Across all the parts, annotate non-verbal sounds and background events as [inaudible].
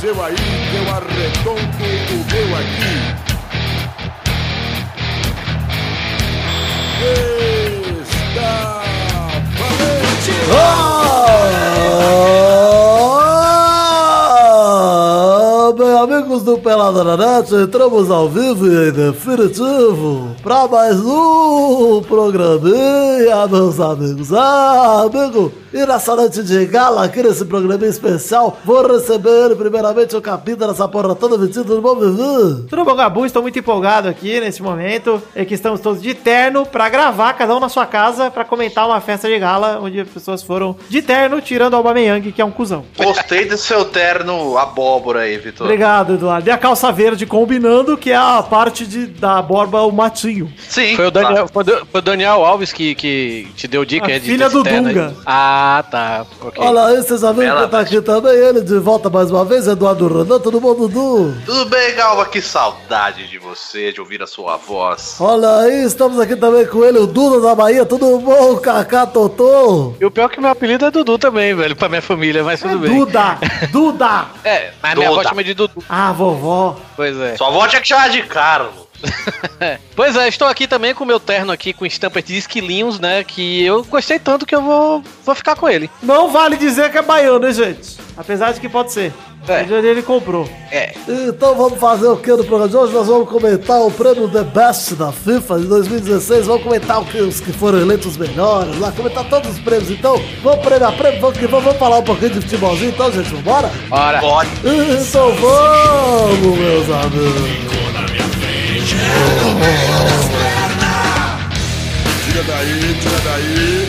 seu aí, eu arredondo o meu aqui. Está amigos do Pelada na Net, entramos ao vivo e em definitivo para mais um programinha, meus amigos. Ah, amigo, e nessa noite de gala, aqui nesse programinha especial, vou receber primeiramente o capítulo dessa porra toda vestido do bom. Tudo bom, Gabu? Estou muito empolgado aqui nesse momento. É que estamos todos de terno pra gravar, cada um na sua casa, pra comentar uma festa de gala onde as pessoas foram de terno, tirando o Aubameyang, que é um cuzão. Gostei do seu terno abóbora aí, Vitor. Obrigado, Eduardo. E a calça verde combinando, que é a parte de, da borba, o matinho. Sim. Foi o Daniel, foi o- foi o Daniel Alves que, que te deu dica, A é, de filha do aí. Dunga. Ah, tá. Ok. Olha aí, vocês Bela que tá aqui também, ele de volta mais uma vez, Eduardo Renan, tudo bom, Dudu? Tudo bem, Galva? Que saudade de você, de ouvir a sua voz. Olha aí, estamos aqui também com ele, o Duda da Bahia, tudo bom, Cacá Totô? E o pior é que meu apelido é Dudu também, velho, pra minha família, mas tudo bem. Duda! Duda! [laughs] É, mas minha avó Duda. chama de Dudu. Ah, vovó. Pois é. Sua avó tinha que chamar de Carlos. [laughs] Pois é, estou aqui também com o meu terno aqui com estampas de esquilinhos, né? Que eu gostei tanto que eu vou, vou ficar com ele. Não vale dizer que é baiano, hein, gente? Apesar de que pode ser. É. O dia dele comprou. É. Então vamos fazer o que no programa de hoje? Nós vamos comentar o prêmio The Best da FIFA de 2016. Vamos comentar os que foram eleitos os melhores, lá, comentar todos os prêmios. Então, vamos prêmio a prêmio, vamos, que vamos, vamos falar um pouquinho de futebolzinho, então, gente, vambora? Ora. Pode. Então vamos, meus amigos. Tira daí, tira daí.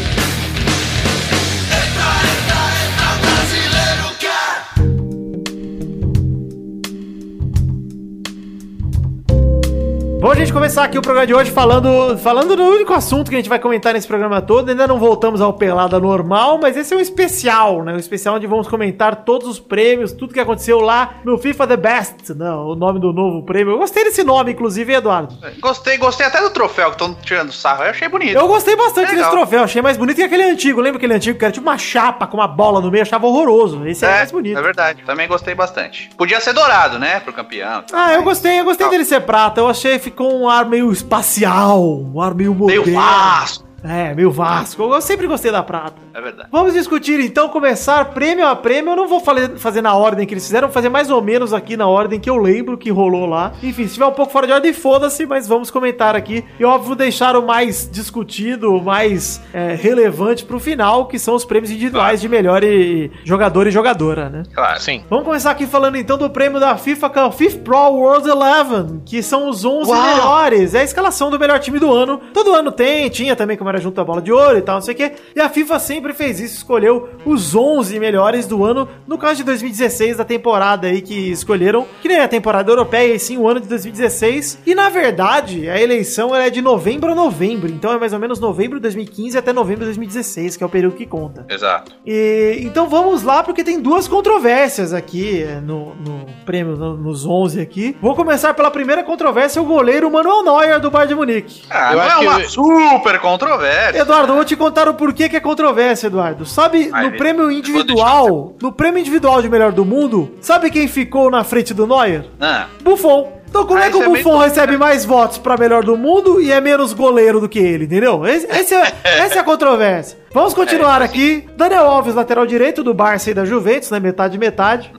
Bom, a gente começar aqui o programa de hoje falando, falando do único assunto que a gente vai comentar nesse programa todo. Ainda não voltamos ao Pelada normal, mas esse é um especial, né? Um especial onde vamos comentar todos os prêmios, tudo que aconteceu lá no FIFA The Best, né? O nome do novo prêmio. Eu gostei desse nome, inclusive, Eduardo. Gostei, gostei até do troféu que estão tirando sarro. Eu achei bonito. Eu gostei bastante Legal. desse troféu, achei mais bonito que aquele antigo. Lembra aquele antigo que era tipo uma chapa com uma bola no meio? Achava horroroso. Esse é, É, mais bonito. é verdade. Também gostei bastante. Podia ser dourado, né? Pro campeão. Ah, eu gostei, eu gostei dele ser prata. Eu achei ficou um ar meio espacial, um ar meio moderno. Meio Vasco. É, meio Vasco. Eu sempre gostei da prata. É verdade. Vamos discutir então, começar prêmio a prêmio. Eu não vou fazer na ordem que eles fizeram, vou fazer mais ou menos aqui na ordem que eu lembro que rolou lá. Enfim, se tiver um pouco fora de ordem, foda-se, mas vamos comentar aqui. E óbvio, deixar o mais discutido, o mais é, relevante pro final, que são os prêmios individuais de melhor e- jogador e jogadora, né? Claro. Sim. Vamos começar aqui falando então do prêmio da FIFA, que é o FIFA Pro World Eleven, que são os 11 Uau! melhores. É a escalação do melhor time do ano. Todo ano tem, tinha também como era junto a bola de ouro e tal, não sei o quê. E a FIFA sempre fez isso, escolheu os 11 melhores do ano. No caso de 2016, da temporada aí que escolheram, que nem a temporada europeia, e sim o ano de 2016. E na verdade, a eleição ela é de novembro a novembro. Então é mais ou menos novembro de 2015 até novembro de 2016, que é o período que conta. Exato. E, então vamos lá, porque tem duas controvérsias aqui é, no, no prêmio, no- nos 11 aqui. Vou começar pela primeira controvérsia, o goleiro Manuel Neuer do Bayern de Munique. Ah, Eu não acho é que- uma super controvérsia. Eduardo, eu vou te contar o porquê que é controvérsia, Eduardo. Sabe, Vai, no prêmio individual, no prêmio individual de melhor do mundo, sabe quem ficou na frente do Neuer? Ah, Buffon. Então como Ah, é que o é Buffon bom, recebe né? mais votos pra melhor do mundo e é menos goleiro do que ele, entendeu? Esse, esse é, [laughs] essa é a controvérsia. Vamos continuar aqui. Daniel Alves, lateral direito do Barça e da Juventus, né? Metade, metade.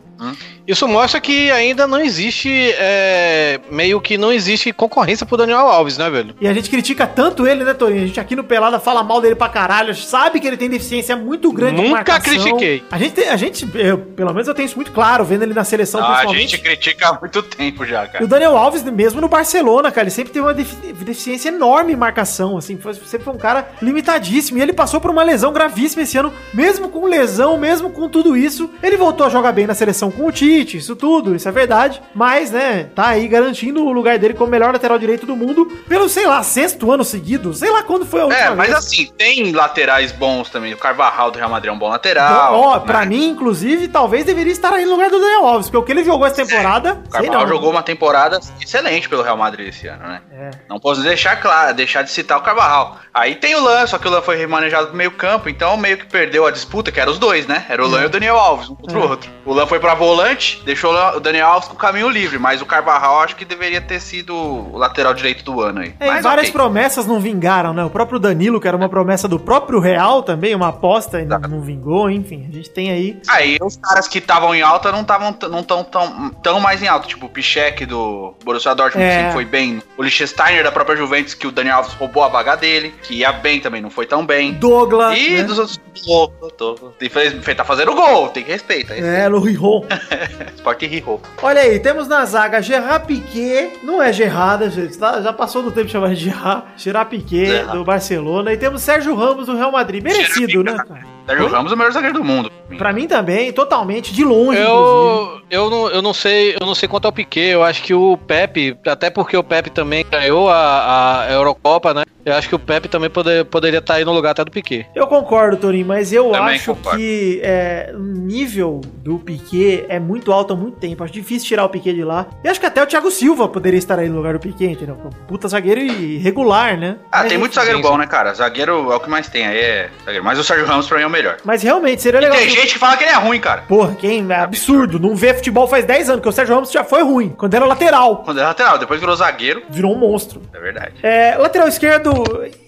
Isso mostra que ainda não existe. é, meio que não existe concorrência pro Daniel Alves, né, velho? E a gente critica tanto ele, né, Torinho? A gente aqui no Pelada fala mal dele pra caralho, sabe que ele tem deficiência muito grande de Nunca marcação. critiquei. A gente, tem- a gente eu, pelo menos eu tenho isso muito claro, vendo ele na seleção não, a principalmente. gente critica há muito tempo já, E cara. o Daniel Alves, mesmo no Barcelona, cara, ele sempre teve uma defi- deficiência enorme em marcação, assim, foi, sempre foi um cara limitadíssimo. E ele passou por uma lesão gravíssima esse ano, mesmo com lesão, mesmo com tudo isso, ele voltou a jogar bem na seleção com o Isso tudo, isso é verdade. Mas, né, tá aí garantindo o lugar dele como melhor lateral direito do mundo pelo, sei lá, sexto ano seguido, sei lá quando foi a última É, mas vez. assim, tem laterais bons também. O Carvajal do Real Madrid é um bom lateral. Ó, né? pra mim, inclusive, talvez deveria estar aí no lugar do Daniel Alves, porque o que ele jogou essa temporada, O sei Carvajal não. jogou uma temporada excelente pelo Real Madrid esse ano, né? É. Não posso deixar claro, deixar de citar o Carvajal. Aí tem o Lan, só que o Lan foi remanejado pro meio campo, então meio que perdeu a disputa, que era os dois, né? Era o Lan e o Daniel Alves, um contra o É. outro. O Lan foi pra volante deixou o Daniel Alves com o caminho livre, mas o Carvajal acho que deveria ter sido o lateral direito do ano aí. É, e mas várias ok. promessas não vingaram, né? O próprio Danilo, que era uma promessa do próprio Real também, uma aposta e não, não vingou, enfim. A gente tem aí. Aí os caras que estavam em alta não estavam não tão, tão, tão mais em alta, tipo o Pichek do Borussia Dortmund, É. que sempre foi bem. O Liechtensteiner da própria Juventus, que o Daniel Alves roubou a vaga dele, que ia bem também, não foi tão bem. Douglas. E né? dos outros. Tô, tô, tô. E Tá fazendo gol, tem que respeitar. É, no [laughs] [laughs] Olha aí, temos na zaga Gerard Piquet, não é Gerrard, gente, tá? já passou do tempo de chamar de Gerard, Gerard Piquet do Barcelona, e temos Sérgio Ramos do Real Madrid, merecido, né, cara? Sérgio Oi? Ramos é o melhor zagueiro do mundo. Pra mim também, totalmente, de longe, inclusive. Eu, eu, não, eu não sei, eu não sei quanto ao Piquet. Eu acho que o Pepe, até porque o Pepe também ganhou a, a Eurocopa, né? Eu acho que o Pepe também poder- poderia estar aí no lugar até do Piquet. Eu concordo, Torinho, mas eu Também acho concordo. que é, o nível do Piquet é muito alto há muito tempo. Acho difícil tirar o Piquet de lá. E acho que até o Thiago Silva poderia estar aí no lugar do Piquet, entendeu? Um Puta zagueiro e regular, né? Ah, Mas, tem muito zagueiro sim, bom, né, cara? Zagueiro é o que mais tem aí, é zagueiro. Mas o Sérgio Ramos pra mim é o melhor. Mas realmente, seria E legal. tem que- gente que fala que ele é ruim, cara. Porra, quem? É absurdo. Não vê futebol faz 10 anos, que o Sérgio Ramos já foi ruim. Quando era lateral. Quando é lateral, depois virou zagueiro. Virou um monstro. É verdade. É, lateral esquerdo,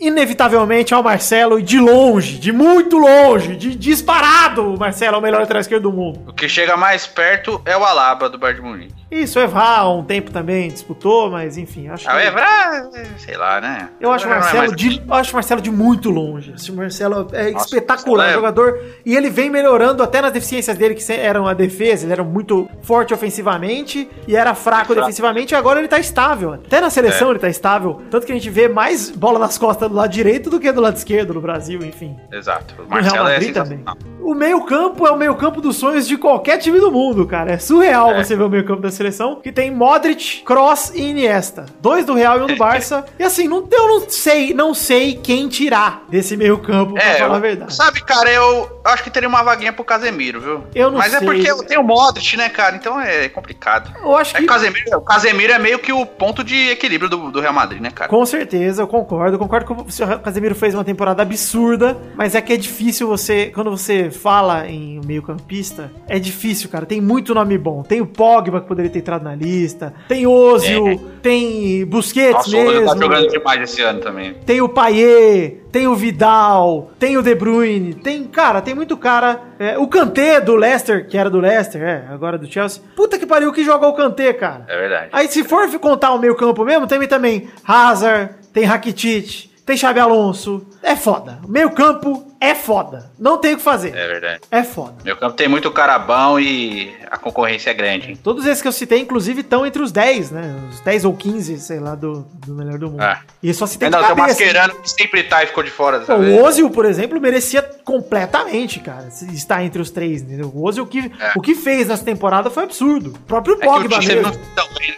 inevitavelmente, é o Marcelo, e de longe, de muito longe, de disparado, o Marcelo é o melhor lateral esquerdo do mundo. O que chega mais perto é o Alaba do Bayern de Munique. Isso, o Evra, há um tempo também disputou, mas enfim, acho Ah, o que... Evra, sei lá, né? Eu acho o é Marcelo mais- de, eu acho o Marcelo de muito longe. Esse Marcelo é Nossa, espetacular, é- jogador. E ele vem melhorando até nas deficiências dele, que eram a defesa. Ele era muito forte ofensivamente e era fraco Fraco. defensivamente. E agora ele tá estável. Até na seleção É. ele tá estável. Tanto que a gente vê mais bola nas costas do lado direito do que do lado esquerdo no Brasil, enfim. Exato. O No Real Marcelo é sensacional. também. O meio-campo é o meio-campo dos sonhos de qualquer time do mundo, cara. É surreal É. você ver o meio-campo da seleção, que tem Modric, Kroos e Iniesta. Dois do Real e um do Barça. [laughs] E assim, não, eu não sei, não sei quem tirar desse meio-campo, pra É, falar a verdade. sabe, cara, eu acho que teria uma vaguinha pro Casemiro, viu? Eu não Mas sei. é porque eu tenho o Modric, né, cara? Então é complicado. Eu acho É que. Casemiro, o Casemiro é meio que o ponto de equilíbrio do, do Real Madrid, né, cara? Com certeza, eu concordo. Eu concordo que o Casemiro fez uma temporada absurda, mas é que é difícil você, quando você fala em meio-campista, é difícil, cara. Tem muito nome bom. Tem o Pogba que poderia ter entrado na lista, tem Ozil, tem Busquets Nossa, o Ozil mesmo. tá jogando demais esse ano também. Tem o Payet, tem o Vidal, tem o De Bruyne, tem, cara, tem muito cara. É, o Kanté do Leicester, que era do Leicester, é, agora do Chelsea. Puta que pariu, que joga o Kanté, cara. É verdade. Aí se for contar o meio campo mesmo, tem também Hazard, tem Rakitic, tem Xabi Alonso. É foda. Meio campo é foda. Não tem o que fazer. É verdade. É foda. Meu campo tem muito cara bom e a concorrência é grande, hein? Todos esses que eu citei, inclusive, estão entre os 10, né? Os 10 ou 15, sei lá, do, do melhor do mundo. Ah. E só Não, de tem o cabeça. Mascherano sempre tá e ficou de fora dessa o Ozil, por exemplo, merecia completamente, cara, se estar entre os três, entendeu? O Ozil, o que, É. o que fez nessa temporada foi absurdo. O próprio É que o Pogba time mesmo. não bem?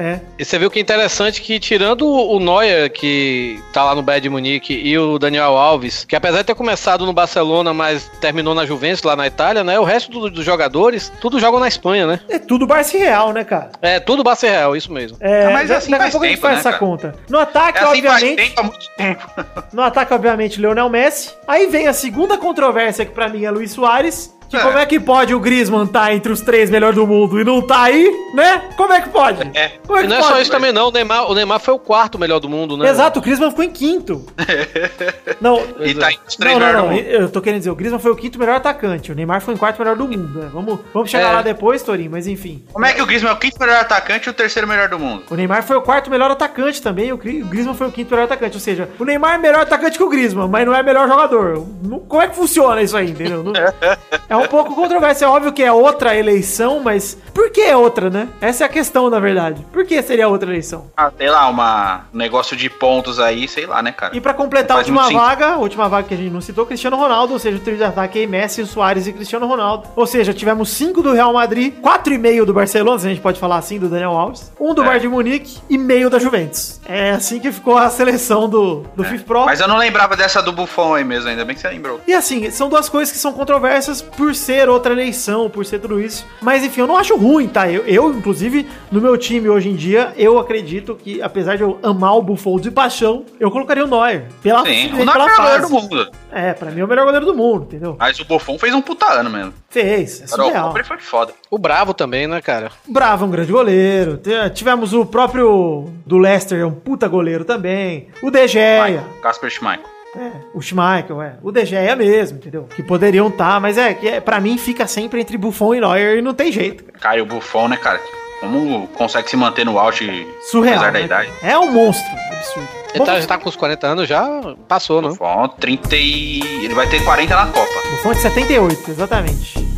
É. E você viu que é interessante que, tirando o Neuer, que tá lá no Bayern de Munique, e o Daniel Alves, que apesar de ter começado no Barcelona, mas terminou na Juventus, lá na Itália, né? O resto do- dos jogadores, tudo jogam na Espanha, né? É tudo Barça e Real, né, cara? É, tudo Barça e Real, isso mesmo. É, Ah, mas é assim daqui a pouco a gente tempo, faz né, essa cara? conta. No ataque, É assim obviamente. tempo, há muito tempo. No ataque, obviamente, Leonel Messi. Aí vem a segunda controvérsia, que pra mim é Luiz Soares. Que É. como é que pode o Griezmann tá entre os três melhores do mundo e não tá aí, né? Como é que pode? É. Como é E que não é pode? só isso também, não. O Neymar, o Neymar foi o quarto melhor do mundo, né? Exato, o Griezmann ficou em quinto. [laughs] não, E tá entre os três não, não, melhores não. Eu tô querendo dizer, o Griezmann foi o quinto melhor atacante. O Neymar foi o quarto melhor do mundo. né? Vamos, vamos chegar É. lá depois, Torinho, mas enfim. Como é que o Griezmann é o quinto melhor atacante e o terceiro melhor do mundo? O Neymar foi o quarto melhor atacante também, o Gri- o Griezmann foi o quinto melhor atacante. Ou seja, o Neymar é melhor atacante que o Griezmann, mas não é melhor jogador. Como é que funciona isso aí, entendeu? Não- [laughs] é um pouco controverso. É óbvio que é outra eleição, mas por que é outra, né? Essa é a questão, na verdade. Por que seria outra eleição? Ah, sei lá, uma um negócio de pontos aí, sei lá, né, cara? E pra completar a última vaga, a última vaga que a gente não citou, Cristiano Ronaldo, ou seja, o trio de ataque aí, Messi, Soares e Cristiano Ronaldo. Ou seja, tivemos cinco do Real Madrid, quatro e meio do Barcelona, se a gente pode falar assim, do Daniel Alves, um do É. Bayern de Munique e meio da Juventus. É assim que ficou a seleção do, do FIFA Pro. Mas eu não lembrava dessa do Buffon aí mesmo, ainda bem que você lembrou. E assim, são duas coisas que são controversas por por ser outra eleição, por ser tudo isso. Mas enfim, eu não acho ruim, tá? Eu, eu, inclusive, no meu time hoje em dia, eu acredito que, apesar de eu amar o Buffon de paixão, eu colocaria o Neuer. Pela, Sim, o Neuer é o melhor do mundo. É, pra mim é o melhor goleiro do mundo, entendeu? Mas o Buffon fez um puta ano mesmo. Fez, é surreal. ele foi foda. O Bravo também, né, cara? Bravo é um grande goleiro. Tivemos o próprio do Leicester, é um puta goleiro também. O De Gea. Casper Schmeichel. É, o Schmeichel, é. O De Gea mesmo, entendeu? Que poderiam estar, mas é que é, pra mim fica sempre entre Buffon e Neuer e não tem jeito. cara. Cara, e o Buffon, né, cara? Como consegue se manter no auge Surreal. apesar da né, idade? É um monstro, absurdo. Ele Bom, tá, já tá com os 40 anos, já passou, não? Buffon, 30 e... Ele vai ter 40 na Copa. Buffon de 78, exatamente.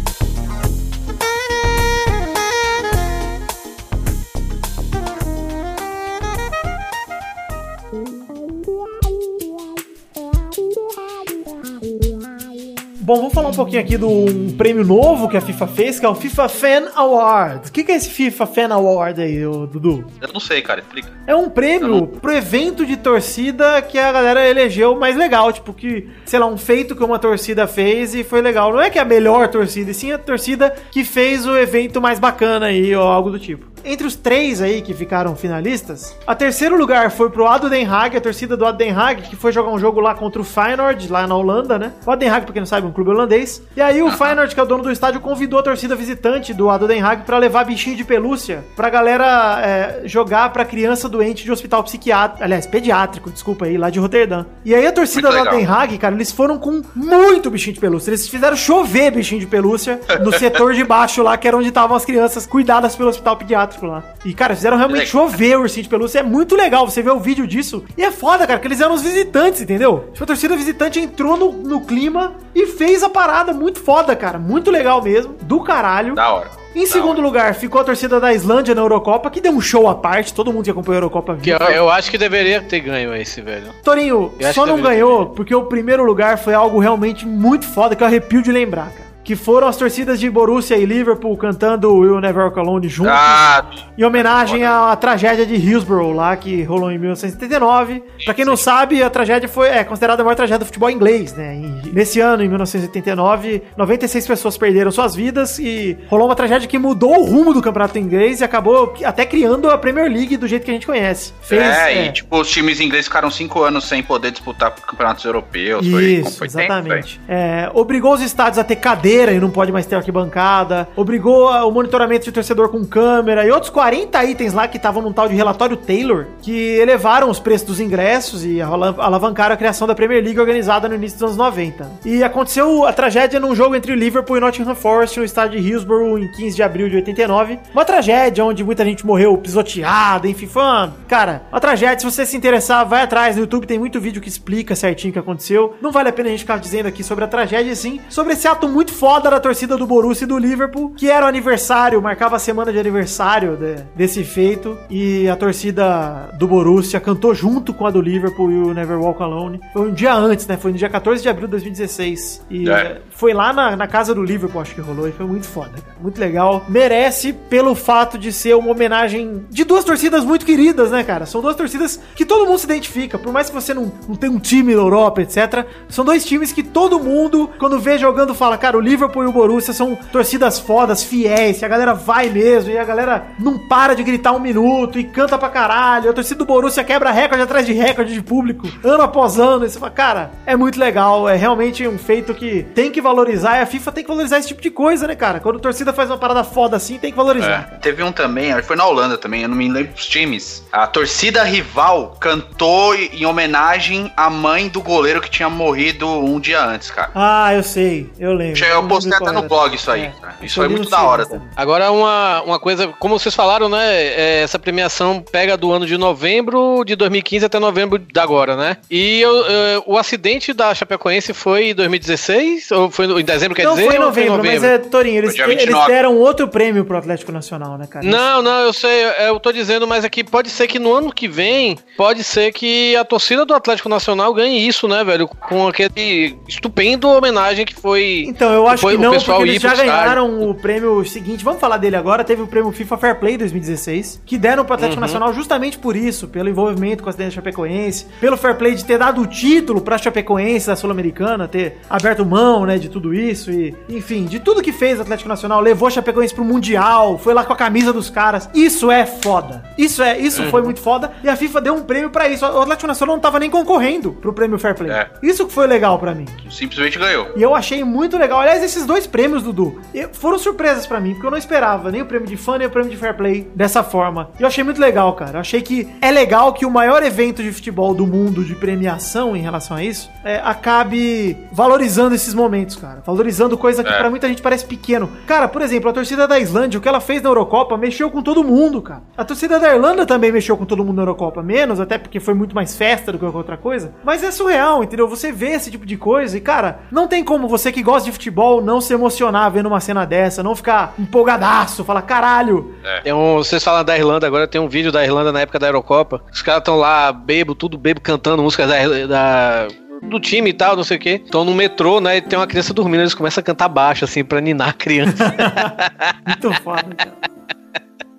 Bom, vamos falar um pouquinho aqui do um prêmio novo que a FIFA fez, que é o FIFA Fan Award. O que, que é esse FIFA Fan Award aí, Dudu? Eu não sei, cara, explica. É um prêmio pro evento de torcida que a galera elegeu mais legal. Tipo, que, sei lá, um feito que uma torcida fez e foi legal. Não é que é a melhor torcida, e sim a torcida que fez o evento mais bacana aí, ou algo do tipo. Entre os três aí que ficaram finalistas, a terceiro lugar foi pro Ado Den Haag, a torcida do Ado Den Haag, que foi jogar um jogo lá contra o Feyenoord, lá na Holanda, né? O Ado Den Haag, pra quem não sabe, um clube holandês. E aí o Feyenoord, que é o dono do estádio, convidou a torcida visitante do Ado Den Haag pra levar bichinho de pelúcia pra galera é, jogar pra criança doente de hospital psiquiátrico, aliás, pediátrico, desculpa aí, lá de Roterdã. E aí a torcida do Ado Den legal. Haag, cara, eles foram com muito bichinho de pelúcia. Eles fizeram chover bichinho de pelúcia no setor de baixo lá, que era onde estavam as crianças cuidadas pelo hospital pediátrico lá. E, cara, fizeram realmente chover o ursinho de pelúcia. É muito legal você ver o vídeo disso. E é foda, cara, que eles eram os visitantes, entendeu? Tipo, a torcida visitante entrou no, no clima e fez a parada. Muito foda, cara. Muito legal mesmo. Do caralho. Da hora. Em segundo lugar, ficou a torcida da Islândia na Eurocopa, que deu um show à parte. Todo mundo que acompanhou a Eurocopa Que viu. eu, eu acho que deveria ter ganho esse, velho. Torinho, Eu só que não ganhou porque o primeiro lugar foi algo realmente muito foda que eu arrepio de lembrar, cara. Que foram as torcidas de Borussia e Liverpool cantando Will Never Walk Alone juntos. Ah, Em homenagem à tragédia de Hillsborough, lá que rolou em 1979. Pra quem não sabe, a tragédia foi é, considerada a maior tragédia do futebol inglês, né? E nesse ano, em 1989, 96 pessoas perderam suas vidas e rolou uma tragédia que mudou o rumo do campeonato inglês e acabou até criando a Premier League do jeito que a gente conhece. é, e tipo, os times ingleses ficaram cinco anos sem poder disputar campeonatos europeus. Isso, foi exatamente. É, obrigou os estádios a ter cadeira e não pode mais ter arquibancada. Obrigou o monitoramento de torcedor com câmera e outros 40 itens lá que estavam num tal de relatório Taylor que elevaram os preços dos ingressos e ala- alavancaram a criação da Premier League organizada no início dos anos 90. E aconteceu a tragédia num jogo entre Liverpool e Nottingham Forest no estádio de Hillsborough em 15 de abril de 89. Uma tragédia onde muita gente morreu pisoteada, enfim, uma, cara, uma tragédia. Se você se interessar, vai atrás no YouTube, tem muito vídeo que explica certinho o que aconteceu. Não vale a pena a gente ficar dizendo aqui sobre a tragédia, sim, sobre esse ato muito foda da torcida do Borussia e do Liverpool, que era o aniversário, marcava a semana de aniversário de- desse feito, e a torcida do Borussia cantou junto com a do Liverpool e o Never Walk Alone. Foi um dia antes, né? Foi no dia 14 de abril de 2016. E É. foi lá na, na casa do Liverpool, acho que rolou, e foi muito foda, cara. Muito legal. Merece pelo fato de ser uma homenagem de duas torcidas muito queridas, né, cara? São duas torcidas que todo mundo se identifica. Por mais que você não, não tenha um time na Europa, etc. São dois times que todo mundo, quando vê jogando, fala, cara, o Liverpool e o Borussia são torcidas fodas, fiéis, que a galera vai mesmo, e a galera não para de gritar um minuto e canta pra caralho. A torcida do Borussia quebra recorde atrás de recorde de público, ano após ano. E você fala, cara, é muito legal, é realmente um feito que tem que valorizar, e a FIFA tem que valorizar esse tipo de coisa, né, cara? Quando a torcida faz uma parada foda assim, tem que valorizar. É. Teve um também, foi na Holanda também, eu não me lembro dos times. A torcida rival cantou em homenagem à mãe do goleiro que tinha morrido um dia antes, cara. Ah, eu sei, eu lembro. Eu postei até no blog isso aí, É, Isso foi muito da hora. Ciência. Agora, uma, uma coisa, como vocês falaram, né? é, essa premiação pega do ano de novembro de 2015 até novembro de agora, né? E eu, eu- o acidente da Chapecoense foi em 2016? Ou foi em dezembro, quer Não dizer? foi em ou novembro, mas é, Torinho, eles, Foi eles 29. deram outro prêmio pro Atlético Nacional, né, cara? Não, não, eu sei, eu tô dizendo, mas aqui pode ser que no ano que vem, pode ser que a torcida do Atlético Nacional ganhe isso, né, velho? Com aquele estupendo homenagem que foi. Então, eu acho Depois que o não, pessoal porque eles já pro estádio. ganharam o prêmio seguinte. Vamos falar dele agora. Teve o prêmio FIFA Fair Play 2016, que deram pro Atlético Uhum. Nacional justamente por isso, pelo envolvimento com a cidade Chapecoense, pelo Fair Play de ter dado o título pra Chapecoense da Sul-Americana, ter aberto mão, né, de tudo isso e, enfim, de tudo que fez o Atlético Nacional, levou a Chapecoense pro Mundial, foi lá com a camisa dos caras. Isso é foda. Isso é, isso Uhum. foi muito foda e a FIFA deu um prêmio pra isso. O Atlético Nacional não tava nem concorrendo pro prêmio Fair Play. É. Isso que foi legal pra mim. Simplesmente ganhou. E eu achei muito legal. Aliás, esses dois prêmios, Dudu, foram surpresas pra mim, porque eu não esperava nem o prêmio de fã, nem o prêmio de fair play dessa forma. E eu achei muito legal, cara. Eu achei que é legal que o maior evento de futebol do mundo de premiação em relação a isso é, acabe valorizando esses momentos, cara. Valorizando coisa que É. pra muita gente parece pequeno. Cara, por exemplo, a torcida da Islândia, o que ela fez na Eurocopa, mexeu com todo mundo, cara. A torcida da Irlanda também mexeu com todo mundo na Eurocopa, menos, até porque foi muito mais festa do que qualquer outra coisa. Mas é surreal, entendeu? Você vê esse tipo de coisa e, cara, não tem como você que gosta de futebol não se emocionar vendo uma cena dessa, não ficar empolgadaço, falar, caralho, Tem um, vocês falam da Irlanda agora, tem um vídeo da Irlanda na época da Eurocopa. Os caras estão lá, bebo, tudo bebo, cantando músicas da, da- do time e tal, não sei o quê. Estão no metrô, né? E tem uma criança dormindo, eles começam a cantar baixo, assim, pra ninar a criança. [laughs] Muito foda, cara.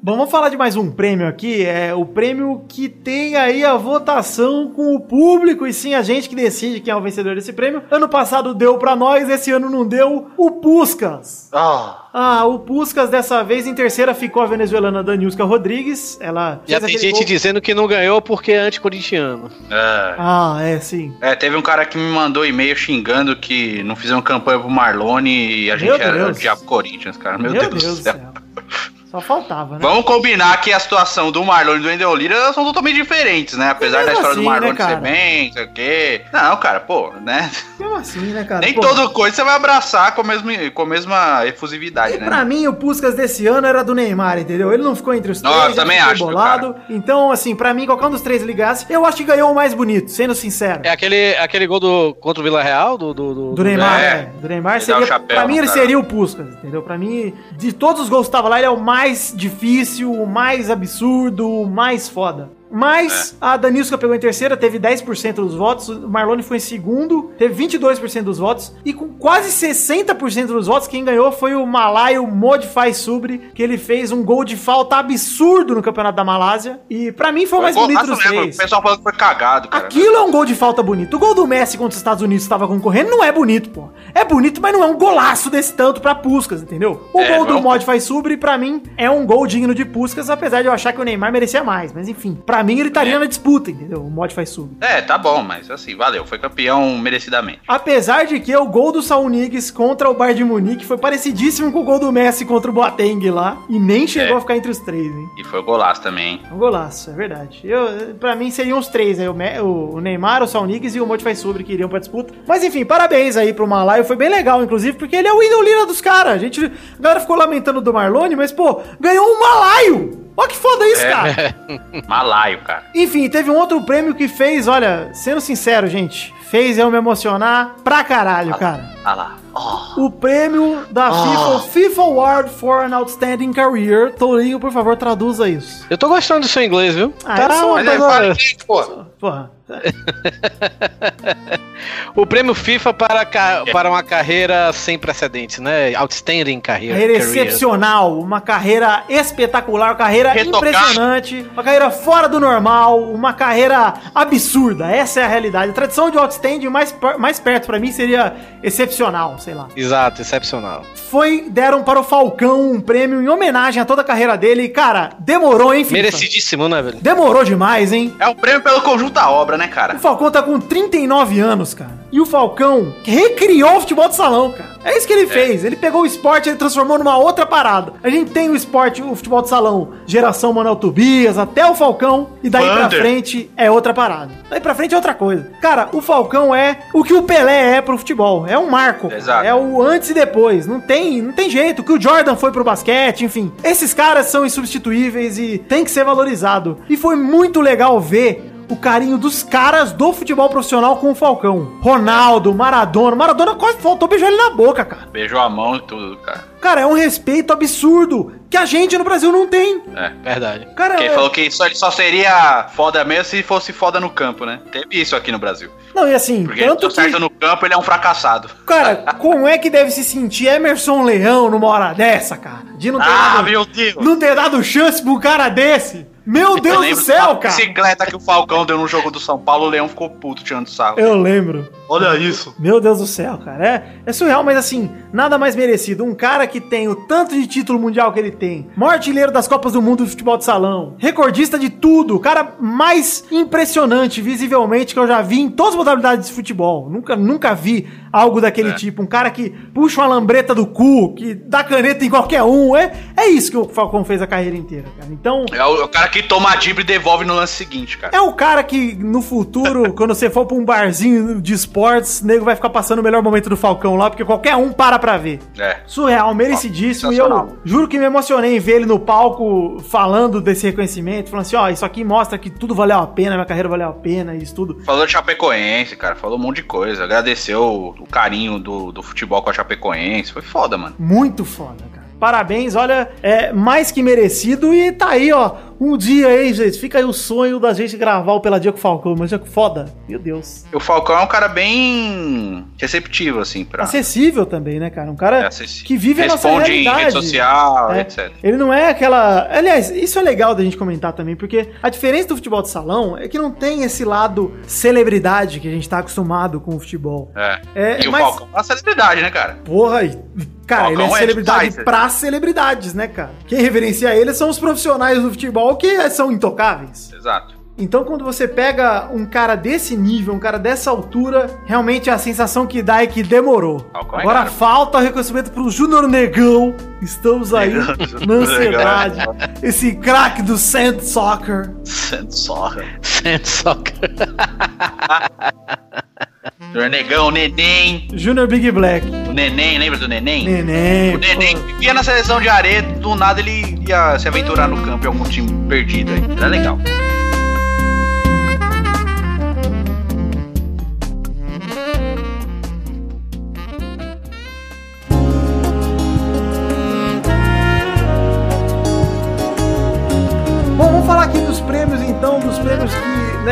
Bom, vamos falar de mais um prêmio aqui. É o prêmio que tem aí a votação com o público e sim a gente que decide quem é o vencedor desse prêmio. Ano passado deu pra nós, esse ano não deu. O Puskas. Ah, Ah, o Puskas dessa vez em terceira ficou a venezuelana Daniuska Rodrigues. Ela Já tem gente gol- dizendo que não ganhou porque é anticorintiano. é. Ah, é, sim. É, teve um cara que me mandou e-mail xingando que não fizeram campanha pro Marlone e a Meu gente era Deus. o Diabo Corinthians, cara. Meu, Deus, do céu. Só faltava, né? Vamos combinar que a situação do Marlone e do Wendel Lira são totalmente diferentes, né? Apesar da história assim, do Marlone né, cara? ser bem, não sei o quê. Não, cara, pô, né? Mesmo assim, né, cara? Nem Pô, todo coisa você vai abraçar com a mesma, com a mesma efusividade, E né? pra mim, o Puskas desse ano era do Neymar, entendeu? Ele não ficou entre os Não, três, eu ele também ficou acho, bolado. Então, assim, pra mim, qualquer um dos três ligasse, eu acho que ganhou o mais bonito, sendo sincero. É aquele, aquele gol do, contra o Vila Real? Do, do, do- Do Neymar, É. é. Do Neymar seria. o chapéu pra mim, no ele cara. seria o Puskas, entendeu? Pra mim, de todos os gols que estavam lá, ele é o mais difícil, o mais absurdo, o mais foda. Mas É. a Danilska pegou em terceira, teve 10% dos votos. O Marlone foi em segundo, teve 22% dos votos. E com quase 60% dos votos, quem ganhou foi o malaio Modify Subri, que ele fez um gol de falta absurdo no campeonato da Malásia. E pra mim foi o mais bonito dos três. O pessoal falando que foi cagado, cara. Aquilo é um gol de falta bonito. O gol do Messi contra os Estados Unidos estava concorrendo não é bonito, pô. É bonito, mas não é um golaço desse tanto pra Puskas, entendeu? O É, gol do. Modify Subri, pra mim, é um gol digno de Puskas, apesar de eu achar que o Neymar merecia mais. Mas enfim, pra mim ele estaria na disputa, entendeu? O Modify Subri. É, tá bom, mas assim, valeu. Foi campeão merecidamente. Apesar de que o gol do Saul Niguez contra o Bayern de Munique foi parecidíssimo com o gol do Messi contra o Boateng lá. E nem chegou É. a ficar entre os três, hein? E foi golaço também. Um golaço, é verdade. Eu, pra mim seriam os três aí, o, Me- o- Neymar, o Salnigues e o Modify Sobre que iriam pra disputa. Mas enfim, parabéns aí pro Malaio, foi bem legal, inclusive, porque ele é o Wendel Lira dos caras. A gente, a galera ficou lamentando do Marlone, mas pô, ganhou um Malaio! Olha que foda isso, É. cara! [laughs] Malaio, cara. Enfim, teve um outro prêmio que fez, olha, sendo sincero, gente, fez eu me emocionar pra caralho, cara. Ah lá. O prêmio da FIFA, o FIFA Award for an Outstanding Career. Tourinho, por favor, traduza isso. Eu tô gostando do seu inglês, viu? Ah, Tá eu sou- Mas inglês, pô. Porra. [laughs] O prêmio FIFA para, ca- para uma carreira sem precedentes, né? Outstanding. Carreira career. excepcional, uma carreira espetacular, uma carreira Retocada. impressionante, uma carreira fora do normal, uma carreira absurda. Essa é a realidade. A tradição de outstanding mais, mais perto pra mim seria excepcional, sei lá. Exato, excepcional. Foi deram para o Falcão um prêmio em homenagem a toda a carreira dele. E, cara, demorou, hein, FIFA? Merecidíssimo, né, velho? Demorou demais, hein? É o prêmio pelo conjunto da obra, né, O cara? Falcão tá com 39 anos, cara. E o Falcão recriou o futebol de salão, cara. É isso que ele fez. Ele pegou o esporte e ele transformou numa outra parada. A gente tem o esporte, o futebol de salão, geração Manuel Tobias, até o Falcão. E daí pra Vander. frente é outra parada. Daí pra frente é outra coisa. Cara, o Falcão é o que o Pelé é pro futebol. É um marco. Exato. É o antes e depois. Não tem, não tem jeito. O que o Jordan foi pro basquete, enfim. Esses caras são insubstituíveis e tem que ser valorizado. E foi muito legal ver o carinho dos caras do futebol profissional com o Falcão. Ronaldo, Maradona. Maradona quase faltou beijar ele na boca, cara. Beijou a mão e tudo, cara. Cara, é um respeito absurdo que a gente no Brasil não tem. É. Verdade. Cara, Quem é- falou que só, ele só seria foda mesmo se fosse foda no campo, né? Teve isso aqui no Brasil. não, e assim, Porque ele tanto que... certo no campo, ele é um fracassado. Cara, [laughs] como é que deve se sentir Emerson Leão numa hora dessa, cara? De não ter, Ah, dado, meu Deus! não ter dado chance pra um cara desse. Meu Eu Deus do céu, cara. bicicleta que o Falcão deu no jogo do São Paulo, o Leão ficou puto tirando sarro. Eu lembro. Olha isso. Meu Deus do céu, cara. É, é surreal, mas assim, nada mais merecido. Um cara que tem o tanto de título mundial que ele tem, maior artilheiro das Copas do Mundo do futebol de salão, recordista de tudo, o cara mais impressionante, visivelmente, que eu já vi em todas as modalidades de futebol. Nunca, nunca vi algo daquele É. tipo. Um cara que puxa uma lambreta do cu, que dá caneta em qualquer um. É, é isso que o Falcão fez a carreira inteira, cara. Então. É o, o cara que toma a dibra e devolve no lance seguinte, cara. É o cara que no futuro, [laughs] quando você for pra um barzinho de esportes, o nego vai ficar passando o melhor momento do Falcão lá, porque qualquer um para pra ver. É. Surreal, merecidíssimo. E eu juro que me emocionei em ver ele no palco falando desse reconhecimento, falando assim: ó, isso aqui mostra que tudo valeu a pena, minha carreira valeu a pena, isso tudo. Falou de Chapecoense, cara. Falou um monte de coisa. Agradeceu o, o carinho do, do futebol com a Chapecoense. Foi foda, mano. Muito foda, cara. Parabéns, olha, é mais que merecido. E tá aí, ó, um dia aí, gente. Fica aí o sonho da gente gravar o Peladinha com o Falcão, mas é foda. Meu Deus. O Falcão é um cara bem receptivo, assim, pra. Acessível também, né, cara? Um cara É que vive a nossa Responde em realidade. rede social, É. etc. Ele não é aquela. Aliás, isso é legal da gente comentar também, porque a diferença do futebol de salão é que não tem esse lado celebridade que a gente tá acostumado com o futebol. É. É, e o mas- Falcão é uma celebridade, né, cara? Porra, e- cara, ele é Falcão é celebridade pra celebridades, né, cara? Quem reverencia ele são os profissionais do futebol que são intocáveis. Exato. Então, quando você pega um cara desse nível, um cara dessa altura, realmente a sensação que dá é que demorou. É Agora cara. falta o reconhecimento pro Júnior Negão. Estamos aí Negão, na ansiedade. Esse craque do Sand Soccer. Sorra. Sand Soccer. [laughs] Senhor Negão, Neném. Júnior Big Black. O Neném, lembra do Neném? Neném. O Neném vivia na seleção de areia, do nada ele ia se aventurar no campo em algum time perdido aí. Era legal.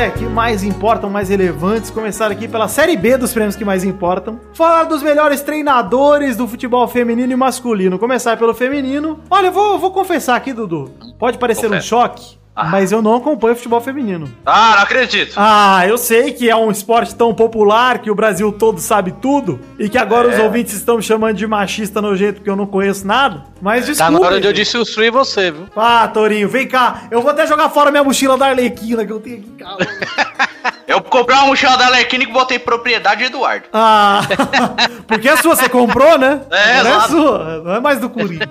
Né, que mais importam, mais relevantes. Começar aqui pela série B dos prêmios que mais importam. Falar dos melhores treinadores do futebol feminino e masculino. Começar pelo feminino. Olha, eu vou, vou confessar aqui, Dudu. Pode parecer um choque, Ah. mas eu não acompanho futebol feminino. Ah, não acredito. Ah, eu sei que é um esporte tão popular que o Brasil todo sabe tudo e que agora os É. ouvintes estão me chamando de machista nojento porque eu não conheço nada. Mas Tá desculpa. na hora de eu destruir você, viu? Ah, Torinho, vem cá. Eu vou até jogar fora minha mochila da Arlequina que eu tenho aqui em casa. [laughs] Eu comprei uma mochila da Lerquina que botei propriedade de Eduardo. Ah, [laughs] porque é sua, você comprou, né? É, não é sua, não é mais do Coringa.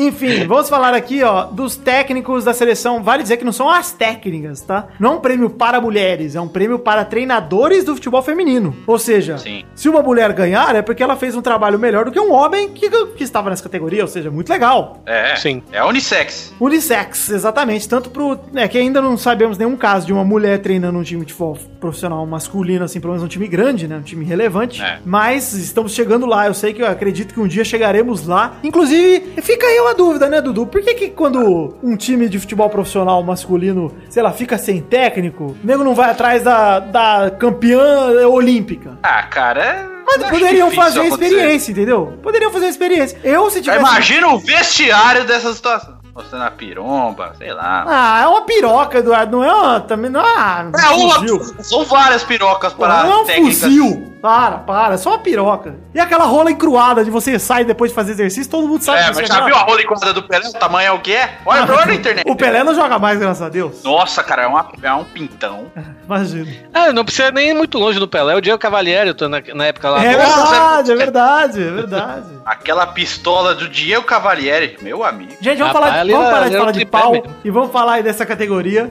Enfim, vamos falar aqui, ó, dos técnicos da seleção. Vale dizer que não são as técnicas, tá? Não é um prêmio para mulheres, é um prêmio para treinadores do futebol feminino. Ou seja, Sim. se uma mulher ganhar, é porque ela fez um trabalho melhor do que um homem que, que estava nessa categoria, ou seja, muito legal. É, Sim. É unissex. Unissex, exatamente. Tanto pro. É que ainda não sabemos nenhum caso de uma mulher treinando um time de futebol profissional masculino, assim, pelo menos um time grande, né? Um time relevante. É. Mas estamos chegando lá. Eu sei que eu acredito que um dia chegaremos lá. Inclusive, fica aí uma dúvida, né, Dudu? Por que, que quando um time de futebol profissional masculino, sei lá, fica sem técnico, o nego não vai atrás da, da campeã olímpica? Ah, cara, é. Mas poderiam fazer a experiência, entendeu? Poderiam fazer a experiência. Eu, se tivesse. Imagina o vestiário dessa situação. Mostrando a piromba, sei lá. Ah, é uma piroca, Eduardo. Não é uma. Também não é uma. é uma. fuzil. São várias pirocas para não é um técnicas. fuzil. Para, para. É só uma piroca. E aquela rola encruada de você sair depois de fazer exercício, todo mundo sabe É, mas você já joga- viu a rola enquadrada do Pelé? O tamanho é o que é? Olha, olha na internet. O Pelé não joga mais, graças a Deus. Nossa, cara, é, uma, é um pintão. [laughs] Imagina. Ah, não precisa nem ir muito longe do Pelé. O Diego Cavalieri, eu tô na, na época lá. É verdade, é- é verdade, é verdade. [laughs] Aquela pistola do Diego Cavalieri, meu amigo. Gente, vamos, Rapaz, falar, ali vamos era- parar de falar de pau mesmo. e vamos falar aí dessa categoria.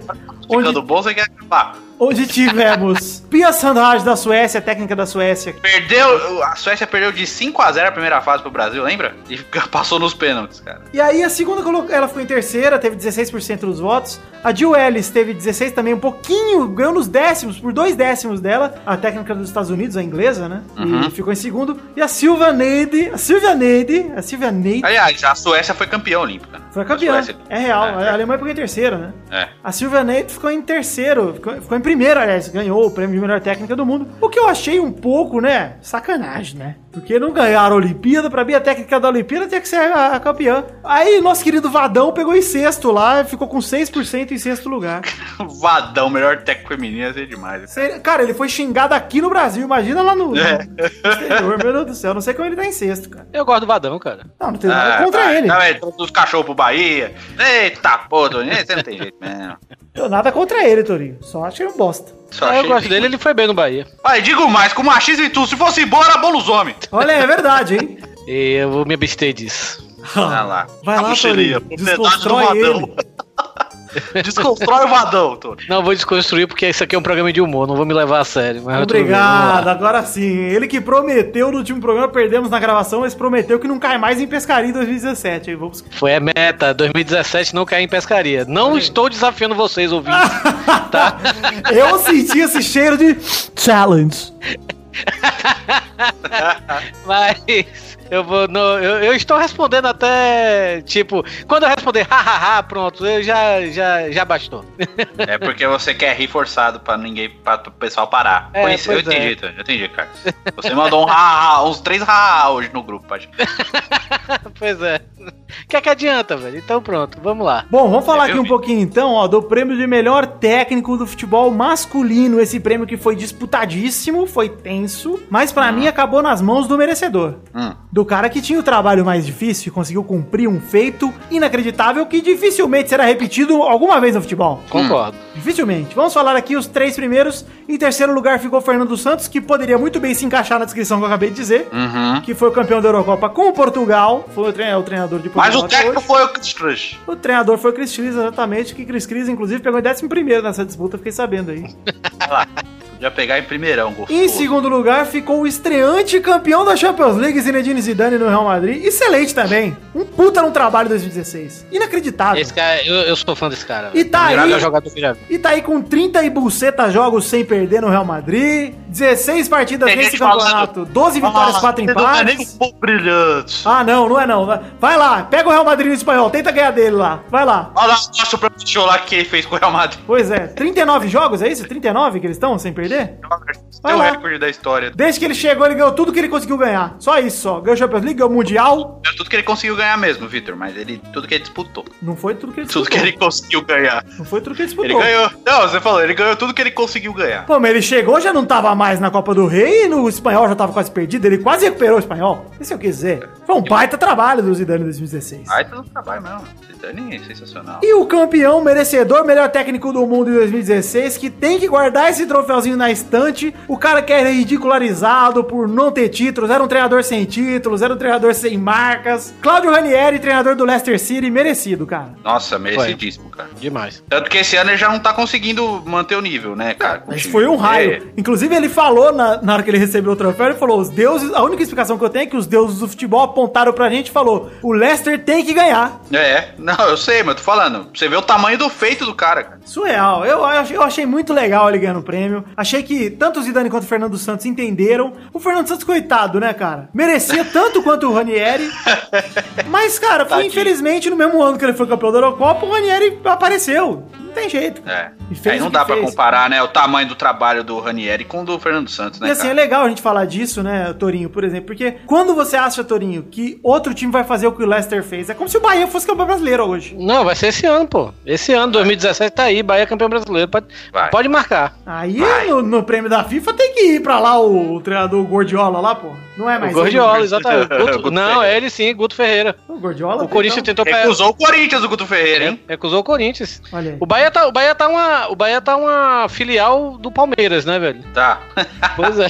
Onde Ficando bom, você quer acabar. Onde tivemos Pia Sandhage da Suécia, técnica da Suécia. Perdeu, a Suécia perdeu de 5 a 0 a primeira fase pro Brasil, lembra? E [laughs] passou nos pênaltis, cara. E aí a segunda colocou, ela ficou em terceira, teve 16% dos votos. A Jill Ellis teve 16 também, um pouquinho, ganhou nos décimos, por dois décimos dela, a técnica dos Estados Unidos, a inglesa, né? E ficou em segundo. E a Silvia Neide, a Silvia Neide, a Silvia Neide Aliás, a Suécia foi campeã olímpica. foi a campeã. É real, É. a Alemanha ficou em terceira, né? É. A Silvia Neide ficou em terceiro, ficou, ficou em primeiro, aliás, ganhou o prêmio de melhor técnica do mundo. O que eu achei um pouco, né, sacanagem, né? Porque não ganharam a Olimpíada, pra mim a técnica da Olimpíada tinha que ser a, a campeã. Aí nosso querido Vadão pegou em sexto lá, ficou com 6% em sexto lugar. [laughs] Vadão, melhor técnico feminino, ia ser demais. Sério, Cara, ele foi xingado aqui no Brasil, imagina lá no, no É. exterior, meu Deus do céu, não sei como ele tá em sexto, cara. Eu gosto do Vadão, cara. Não, não tem nada contra vai. ele. Não, é, todos os cachorros pro Bahia. Eita, pô, Toninho, você não tem jeito mesmo. Eu nada contra ele, Torinho. Só acho que é um bosta. Só Ah, eu gosto dele, ele foi bem no Bahia. Olha, digo mais, com machismo e tudo, se fosse embora, era nos homens. Olha, é verdade, hein? E [laughs] eu vou me abster disso. Olha lá. Vai lá, Torinho. Desconstrói ele. [laughs] Desconstrói o Vadão, Tony. Não, vou desconstruir porque isso aqui é um programa de humor, não vou me levar a sério. Bem, Obrigado, agora sim. Ele que prometeu no último programa, perdemos na gravação, mas prometeu que não cai mais em pescaria em 2017. Aí vamos. Foi a meta, 2017 não cair em pescaria. Não estou desafiando vocês, ouvintes. [laughs] tá? Eu senti esse cheiro de challenge. [laughs] Mas eu vou. no- eu, eu estou respondendo até. Tipo, quando eu responder hahaha, pronto, eu já, já, já bastou. É porque você quer rir forçado pra ninguém, pra o pessoal parar. É, isso, eu é. entendi, eu entendi, cara. Você mandou um ha, uns três ha hoje no grupo, pode. [laughs] pois é. O [laughs] que é que adianta, velho? Então pronto, vamos lá. Bom, vamos falar Eu aqui um pouquinho então, ó, do prêmio de melhor técnico do futebol masculino. Esse prêmio que foi disputadíssimo, foi tenso, mas pra mim acabou nas mãos do merecedor. Hum. Do cara que tinha o trabalho mais difícil e conseguiu cumprir um feito inacreditável que dificilmente será repetido alguma vez no futebol. Concordo. Dificilmente. Vamos falar aqui os três primeiros. Em terceiro lugar ficou Fernando Santos, que poderia muito bem se encaixar na descrição que eu acabei de dizer. Uhum. Que foi o campeão da Eurocopa com o Portugal. Foi o, o treinador de Mas o técnico hoje. foi o Chris Trush. O treinador foi o Chris Cris, exatamente. Que Chris Cris, inclusive, pegou em 11 nessa disputa, fiquei sabendo aí. Olha lá. Podia pegar em primeirão, gostoso. Em segundo lugar ficou o estreante campeão da Champions League, Zinedine Zidane, no Real Madrid. Excelente também. Um puta no trabalho em 2016. Inacreditável. Esse cara, eu, eu sou fã desse cara. E tá aí- jogador que já vi. E tá aí com 30 e buceta jogos sem perder no Real Madrid, 16 partidas nesse campeonato, 12 vitórias, 4 Você Não é nem empates. um brilhante. Ah, não, não é não. Vai- lá, pega o Real Madrid no espanhol, tenta ganhar dele lá. Vai lá. Olha lá, mostra o próprio show lá que ele fez com o Real Madrid. Pois é, 39 jogos, é isso? 39 que eles estão sem perder? Vai Tem o lá. recorde da história. Desde que ele chegou, ele ganhou tudo que ele conseguiu ganhar. Só isso, só. Ganhou Champions League, ganhou Mundial. É tudo que ele conseguiu ganhar mesmo, Vitor, mas ele tudo que ele disputou. Não foi tudo que ele Tudo disputou. que ele conseguiu ganhar. Não foi tudo que ele disputou. Ele ganhou. Não, você falou, ele ganhou tudo que ele conseguiu ganhar. Pô, mas ele chegou, já não tava mais na Copa do Rei e no espanhol já tava quase perdido. Ele quase recuperou o espanhol. Esse é o que dizer. Foi um baita trabalho do Zidane em 2016. Ai, tudo trabalho mesmo. Zidane é sensacional. E o campeão merecedor, melhor técnico do mundo em 2016, que tem que guardar esse troféuzinho na estante. O cara que era ridicularizado por não ter títulos, era um treinador sem títulos, era um treinador sem marcas. Cláudio Ranieri, treinador do Leicester City, merecido, cara. Nossa, merecidíssimo, cara. Demais. Tanto que esse ano ele já não tá conseguindo manter o nível, né, cara? Mas foi um raio. É, Inclusive, ele falou na, na hora que ele recebeu o troféu, ele falou: os deuses. A única explicação que eu tenho é que os deuses do futebol apontaram pra gente e falou: o Leicester tem que ganhar. É, não, eu sei, mas eu tô falando. Você vê o tamanho do feito do cara, cara. Surreal. Eu, eu, achei muito legal ele ganhando o prêmio. Achei que tanto o Zidane quanto o Fernando Santos entenderam. O Fernando Santos, coitado, né, cara? Merecia [laughs] tanto quanto o Ranieri. Mas, cara, foi Tadinho. infelizmente no mesmo ano que ele foi campeão da Eurocopa, o Ranieri apareceu. Não tem jeito. É. E fez Aí não dá pra fez. comparar, né, o tamanho do trabalho do Ranieri com o do Fernando Santos, né, E assim, é cara? legal a gente falar disso, né, Torinho, por exemplo, porque quando você acha, Torinho, que outro time vai fazer o que o Leicester fez, é como se o Bahia fosse campeão brasileiro hoje. Não, vai ser esse ano, pô. Esse ano, 2017, tá aí, Bahia campeão brasileiro. Pode, Vai. pode marcar. Aí, no, no prêmio da FIFA, tem que ir pra lá o, o treinador Gordiola lá, pô. Não é mais o Gordiola, exatamente. [laughs] Guto- Guto não, Ferreira. é ele sim, Guto Ferreira. O Gordiola? O Corinthians então. tentou pegar. Recusou o Corinthians, o Guto Ferreira, hein? Recusou o Corinthians. Olha aí. O Bahia tá, o Bahia tá uma, o Bahia tá uma filial do Palmeiras, né, velho? Tá. Pois é.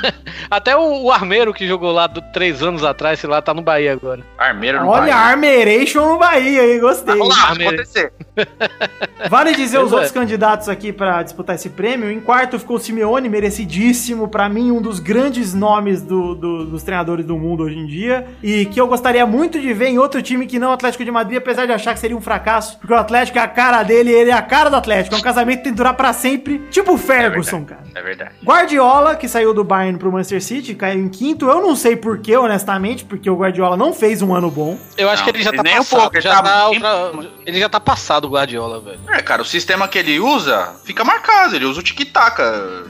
[laughs] Até o, o Armeiro que jogou lá do, três anos atrás, sei lá, tá no Bahia agora. Armeiro no Olha, Bahia. Armeration no Bahia aí, gostei. Vamos lá, acontecer. [laughs] Vale dizer os Pois é. outros candidatos aqui pra disputar esse prêmio. Em quarto ficou o Simeone, merecidíssimo. Pra mim, um dos grandes nomes do- do- dos treinadores do mundo hoje em dia. E que eu gostaria muito de ver em outro time que não o Atlético de Madrid, apesar de achar que seria um fracasso. Porque o Atlético é a cara dele, ele é a cara do Atlético. É um casamento que tem que durar pra sempre. Tipo o Ferguson, cara. É verdade. Guardiola, que saiu do Bayern pro Manchester City, caiu em quinto. Eu não sei porquê, honestamente, porque o Guardiola não fez um ano bom. Eu acho Não, que ele já tá nem um passado. pouco, ele já tá tá outra- ele já tá passado o Guardiola, velho. É, cara, o sistema que ele usa fica marcado. Ele usa o tic-tac.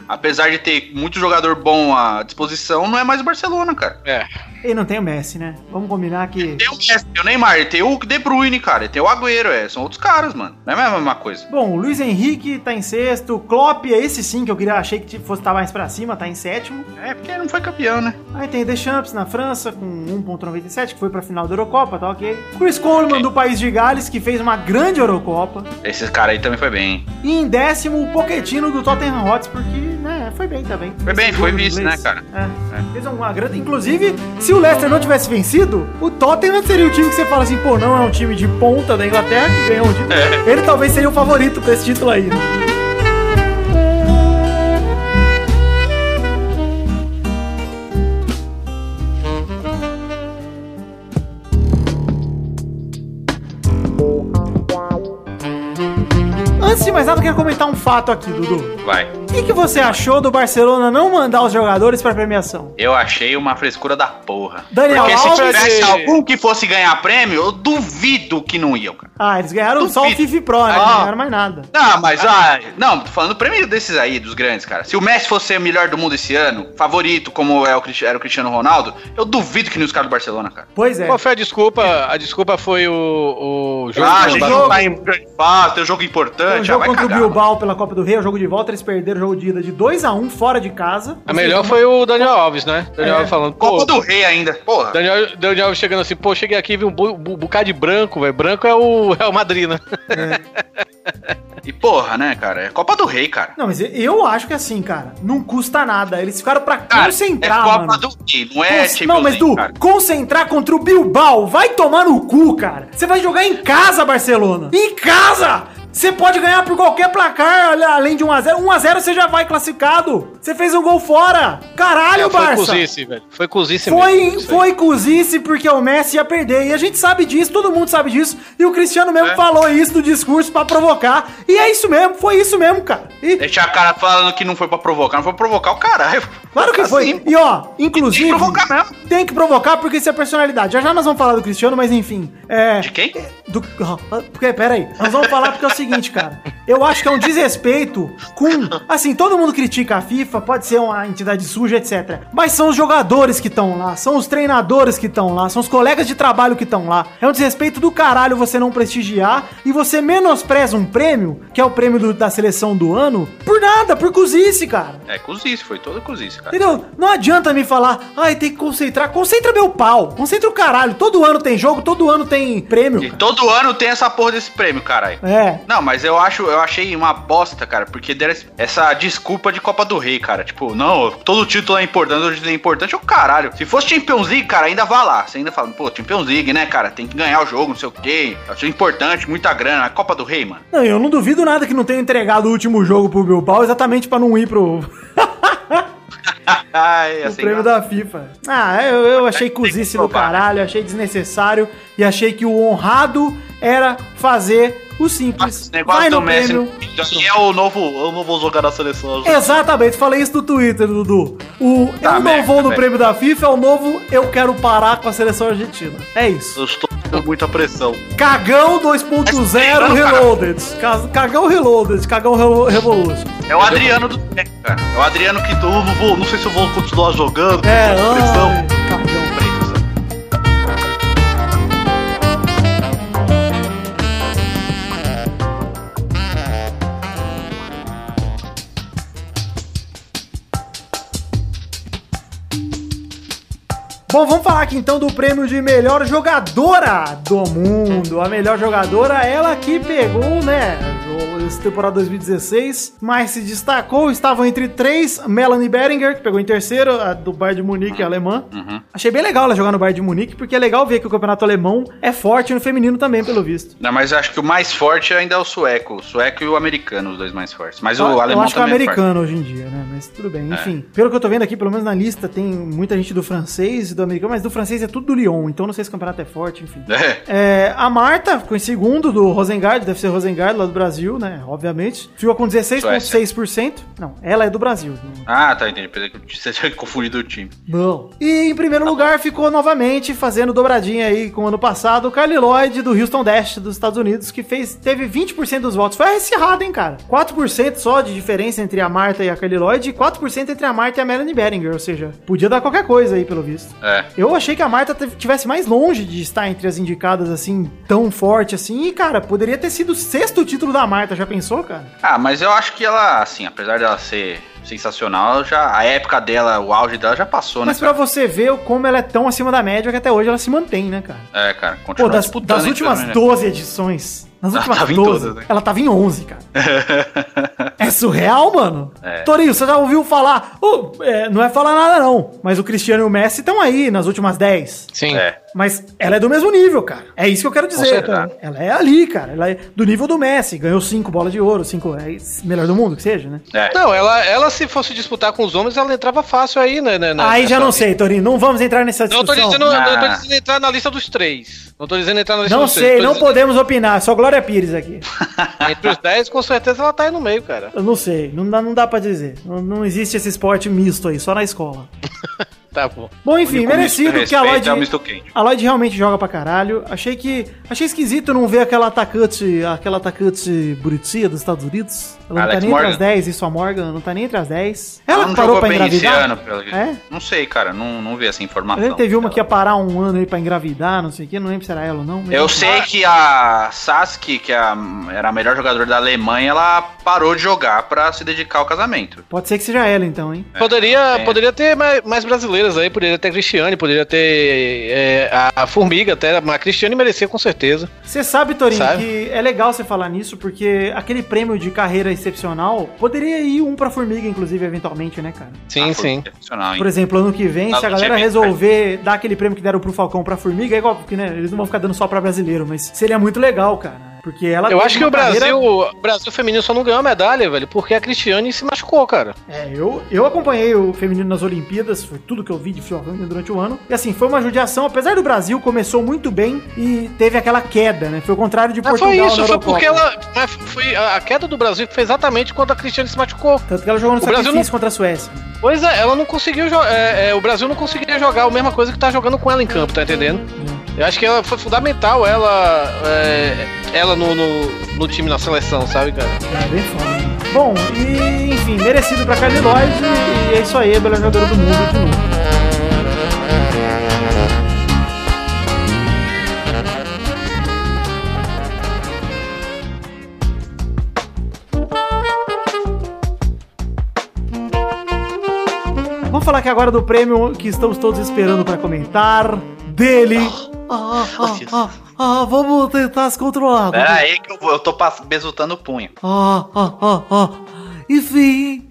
Apesar de ter muito jogador bom à disposição, não é mais o Barcelona, cara. É. E não tem o Messi, né? Vamos combinar que. Tem o Messi, tem o Neymar, tem o De Bruyne, cara. e Tem o Agüero, é. São outros caras, mano. Não é a mesma coisa. Bom, o Luiz Henrique tá em sexto. Klopp, é esse sim que eu queria, achei que fosse estar mais pra cima, tá em sétimo. É, porque não foi campeão, né? Aí tem Deschamps na França com 1.97, que foi pra final da Eurocopa, tá ok. Chris Coleman do país de Gales, que fez uma grande Eurocopa. Esse cara aí também foi bem, hein? E em décimo, o Pochettino do Tottenham Hotspur, que, né, foi bem também. Foi bem, foi vice, inglês. né, cara? É. Fez uma grande... Inclusive, se o Leicester não tivesse vencido, o Tottenham seria o time que você fala assim, pô, não é um time de ponta da Inglaterra que ganhou um título. É. Ele talvez seria o favorito pra esse título aí, né? Mais nada, eu quero comentar um fato aqui, Dudu. Vai. O que, que você achou do Barcelona não mandar os jogadores pra premiação? Eu achei uma frescura da porra. Daniel Porque se Alves- tivesse algum que fosse ganhar prêmio, eu duvido que não iam, cara. Ah, eles ganharam Duvido. só o FIFA Pro, né? Ah. Não ganharam mais nada. Não, mas ah, não, tô falando prêmio desses aí, dos grandes, cara. Se o Messi fosse o melhor do mundo esse ano, favorito, como é o, era o Cristiano Ronaldo, eu duvido que nem os caras do Barcelona, cara. Pois é. Qual foi a desculpa? A desculpa foi o, o jogo. ah, a gente não tá em grande fase, tem um jogo Tem importante, ah, jogo contra cagar. o Bilbao pela Copa do Rei, o jogo de volta, eles perderam o jogo de ida de 2x1 fora de casa. A melhor foi o Daniel Alves, né? Daniel É. Alves falando. Copa do Rei ainda, porra. Daniel, Daniel Alves chegando assim, pô, cheguei aqui e vi um bu, bu- bocado de branco, velho. Branco é o [laughs] Real Madrid, né? E porra, né, cara? É Copa do Rei, cara. Não, mas eu acho que assim, cara, não custa nada. Eles ficaram pra Cara, concentrar, é Copa mano. do Rei, não é Cons- não, mas League, Du, cara. concentrar contra o Bilbao, vai tomar no cu, cara. Você vai jogar em casa, Barcelona. Em casa! Você pode ganhar por qualquer placar, além de 1x0. 1x0 você já vai classificado. Você fez um gol fora. Caralho, foi Barça. cozice, velho. Foi cozice Foi, mesmo. foi cozice porque o Messi ia perder. E a gente sabe disso, todo mundo sabe disso. E o Cristiano mesmo É. falou isso no discurso pra provocar. E é isso mesmo, foi isso mesmo, cara. E, Deixa a cara falando que não foi pra provocar, não foi pra provocar o caralho. Claro que foi. Assim, E ó, inclusive. Tem que provocar mesmo. Tem que provocar porque isso é personalidade. Já já nós vamos falar do Cristiano, mas enfim. É. De quem? Do, ah, porque, pera aí, nós vamos falar porque é o seguinte, cara. Eu acho que é um desrespeito com. Assim, todo mundo critica a FIFA, pode ser uma entidade suja, etc. Mas são os jogadores que estão lá, são os treinadores que estão lá, são os colegas de trabalho que estão lá. É um desrespeito do caralho você não prestigiar e você menospreza um prêmio, que é o prêmio do- da seleção do ano, por nada, por cozice, cara. É cozice, foi toda cozice. Entendeu? Não adianta me falar, ai, tem que concentrar. Concentra meu pau. Concentra o caralho. Todo ano tem jogo, todo ano tem prêmio. E todo ano tem essa porra desse prêmio, caralho. É. Não, mas eu acho, eu achei uma bosta, cara, porque deram essa desculpa de Copa do Rei, cara. Tipo, não, todo título é importante, todo título é importante, é o caralho. Se fosse Champions League, cara, ainda vá lá. Você ainda fala, pô, Champions League, né, cara? Tem que ganhar o jogo, não sei o quê. Acho importante, muita grana. A Copa do Rei, mano. Não, eu não duvido nada que não tenham entregado o último jogo pro Bilbao exatamente pra não ir pro, [laughs] [laughs] [laughs] Ai, pro assim, prêmio da FIFA. Ah, eu, eu achei cozice do caralho, achei desnecessário e achei que o honrado era fazer o simples. Negócio Vai no Messi prêmio. e é o novo, eu não vou jogar na seleção. Exatamente, falei isso no Twitter, Dudu. O Tá eu não merda, vou no velho. prêmio da FIFA é o novo eu quero parar com a seleção argentina. É isso. Eu estou com muita pressão. Cagão 2.0 Mas, Reloaded. Ca- Cagão Reloaded, Cagão Revolution. É o Adriano do tempo, cara. É o Adriano que eu não vou, não sei se eu vou continuar jogando. É, pressão. Bom, vamos falar aqui então do prêmio de melhor jogadora do mundo. A melhor jogadora, ela que pegou, né? dessa temporada 2016, mas se destacou, estavam entre três, Melanie Beringer, que pegou em terceiro, a do Bayern de Munique, a alemã. Achei bem legal ela jogar no Bayern de Munique, porque é legal ver que o campeonato alemão é forte no feminino também, pelo visto. Não, mas acho que o mais forte ainda é o sueco. O sueco e o americano, os dois mais fortes. Mas Eu- o alemão eu acho que é também é americano hoje em dia, né? Mas tudo bem, enfim. Pelo que eu tô vendo aqui, pelo menos na lista, tem muita gente do francês e do americano, mas do francês é tudo do Lyon, então não sei se o campeonato é forte, enfim. É. É, a Marta ficou em segundo do Rosengard, deve ser Rosengard lá do Brasil, né? Obviamente. Ficou com 16,6%. Não, ela é do Brasil. Ah, tá, entendi. Pensei que você tinha confundido o time. Não. E em primeiro lugar ficou novamente fazendo dobradinha aí com o ano passado o Carly Lloyd do Houston Dash dos Estados Unidos, que fez, teve 20% dos votos. Foi acirrado, hein, cara? 4% só de diferença entre a Marta e a Carly Lloyd e 4% entre a Marta e a Melanie Beringer, ou seja, podia dar qualquer coisa aí, pelo visto. É. Eu achei que a Marta tivesse mais longe de estar entre as indicadas assim, tão forte assim, e cara, poderia ter sido o sexto título da Marta, já pensou, cara? Ah, mas eu acho que ela, assim, apesar dela ser sensacional, já a época dela, o auge dela já passou, né? Mas pra você ver como ela é tão acima da média que até hoje ela se mantém, né, cara? É, cara, Pô, continua das, disputando das entre últimas também, né? 12 edições. Nas Ela últimas tava em 12, todas, né? ela tava em 11, cara. [laughs] é surreal, mano? É. Torinho, você já ouviu falar? É, não é falar nada, não. Mas o Cristiano e o Messi estão aí nas últimas 10. Sim. É. Mas ela é do mesmo nível, cara. É isso que eu quero dizer. certeza. Ela é ali, cara. Ela é do nível do Messi. Ganhou 5 bolas de ouro, 5 é melhor do mundo, que seja, né? É. Não, ela, ela se fosse disputar com os homens, ela entrava fácil aí, né? né, aí nessa já não sei, Torinho. Não vamos entrar nessa Não tô discussão. dizendo, não tô Ah. dizendo entrar na lista dos três. Não tô dizendo entrar na lista Não dos sei, três. Não dizendo- podemos opinar. Só Glória Pires aqui. [laughs] Entre os 10, com certeza ela tá aí no meio, cara. Eu não sei, não dá, não dá pra dizer. Não, não existe esse esporte misto aí, só na escola. [laughs] Tá bom. Bom, enfim, merecido que a Lloyd, é a Lloyd realmente joga pra caralho. Achei que achei esquisito não ver aquela atacante, aquela atacante bonitinha dos Estados Unidos. Ela não Alex tá nem Morgan? entre as 10, isso a Morgan, não tá nem entre as 10. Ela, Ela não parou jogou pra bem engravidar? esse ano, pelo que- É? Não sei, cara, não, não vi essa informação. gente teve uma que ia parar um ano aí pra engravidar, não sei o que, não lembro se era ela ou não. Eu sei que a Sasuke, que é a- era a melhor jogadora da Alemanha, ela parou de jogar pra se dedicar ao casamento. Pode ser que seja ela então, hein? Poderia, tem. poderia ter mais, mais brasileiras aí, poderia ter a Cristiane, poderia ter é, a, a Formiga até, mas a Cristiane merecia com certeza. Você sabe, Torinho, Sabe? que é legal você falar nisso, porque aquele prêmio de carreira excepcional poderia ir um pra Formiga, inclusive, eventualmente, né, cara? Sim, Ah, sim. Por exemplo, ano que vem, se a galera resolver dar aquele prêmio que deram pro Falcão pra Formiga, é igual, porque, né, eles não vão ficar dando só pra brasileiro, mas seria muito legal, cara. Porque ela Eu acho que o Brasil, carreira- o Brasil feminino só não ganhou a medalha, velho, porque a Cristiane se machucou, cara. É, eu, eu acompanhei o feminino nas Olimpíadas, foi tudo que eu vi de futebol feminino durante o ano. E assim, foi uma judiação, apesar do Brasil começou muito bem e teve aquela queda, né? Foi o contrário de Mas Portugal foi isso, foi porque ela. Mas foi a queda do Brasil foi exatamente quando a Cristiane se machucou. Tanto que ela jogou no O Brasil sacrifício contra a Suécia. Pois é, ela não conseguiu jogar. o Brasil não conseguiria jogar a mesma coisa que tá jogando com ela em campo, tá entendendo? Eu acho que ela foi fundamental, ela. é, ela no, no, no time, na seleção, sabe, cara? É bem foda. Bom, e enfim, merecido pra Kylie Lloyd e é isso aí, a melhor jogadora do mundo de novo. Vamos falar aqui agora do prêmio que estamos todos esperando pra comentar. Dele. Ah, ah, ah, ah, vamos tentar se controlar. Pera aí que eu, eu tô pass- besultando o punho. Ah, ah, ah, ah. Enfim.